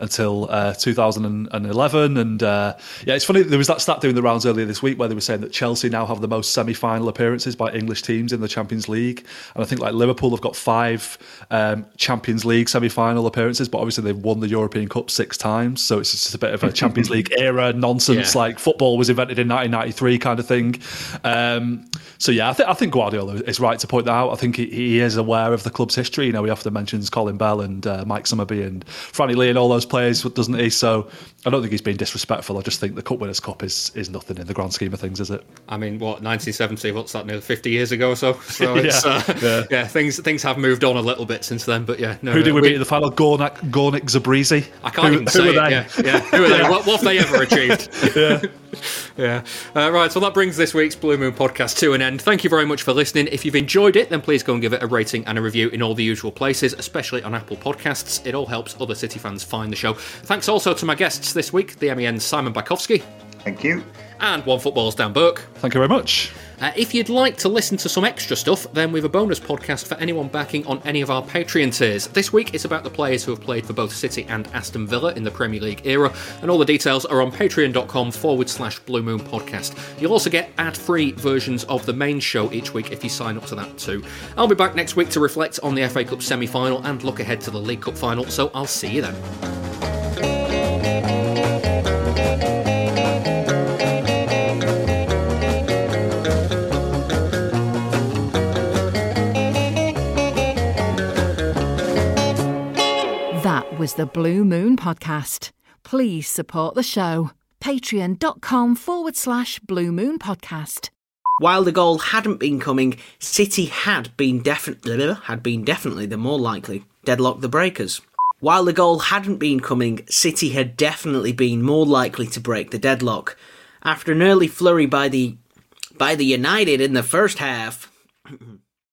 until 2011, and yeah, it's funny. There was that stat doing the rounds earlier this week where they were saying that Chelsea now have the most semi-final appearances by English teams in the Champions League, and I think like Liverpool have got five um, Champions League semi-final appearances, but obviously they've won the European Cup six times, so it's just a bit of a Champions League era nonsense. Yeah. Like like football was invented in 1993 kind of thing. Um, so yeah, I, th- I, think Guardiola is right to point that out. I think he, he, is aware of the club's history. You know, he often mentions Colin Bell and uh, Mike Summerbee and Franny Lee and all those players, doesn't he? So I don't think he's been disrespectful. I just think the Cup Winners' Cup is is nothing in the grand scheme of things, is it? I mean, what 1970? What's that? Nearly 50 years ago or so. So it's, yeah. Uh, yeah. yeah. things things have moved on a little bit since then. But yeah, no, who did we, we beat in the final? Gornik, Gornik Zabrisi. I can't who, even say it. Yeah, yeah. Who are they? What, what have they ever achieved? yeah. yeah. Uh, right, so that brings this week's Blue Moon podcast to an end. Thank you very much for listening. If you've enjoyed it, then please go and give it a rating and a review in all the usual places, especially on Apple Podcasts. It all helps other City fans find the show. Thanks also to my guests this week, the MEN's Simon Bajkowski. Thank you. And One Football's Dan Burke. Thank you very much. Uh, if you'd like to listen to some extra stuff, then we have a bonus podcast for anyone backing on any of our Patreon tiers. This week it's about the players who have played for both City and Aston Villa in the Premier League era, and all the details are on patreon.com forward slash Blue Moon Podcast. You'll also get ad free versions of the main show each week if you sign up to that too. I'll be back next week to reflect on the FA Cup semi final and look ahead to the League Cup final, so I'll see you then. Was the Blue Moon Podcast. Please support the show. Patreon.com forward slash Blue Moon Podcast. While the goal hadn't been coming, City had been definitely had been definitely the more likely. Deadlock the breakers. While the goal hadn't been coming, City had definitely been more likely to break the deadlock. After an early flurry by the by the United in the first half,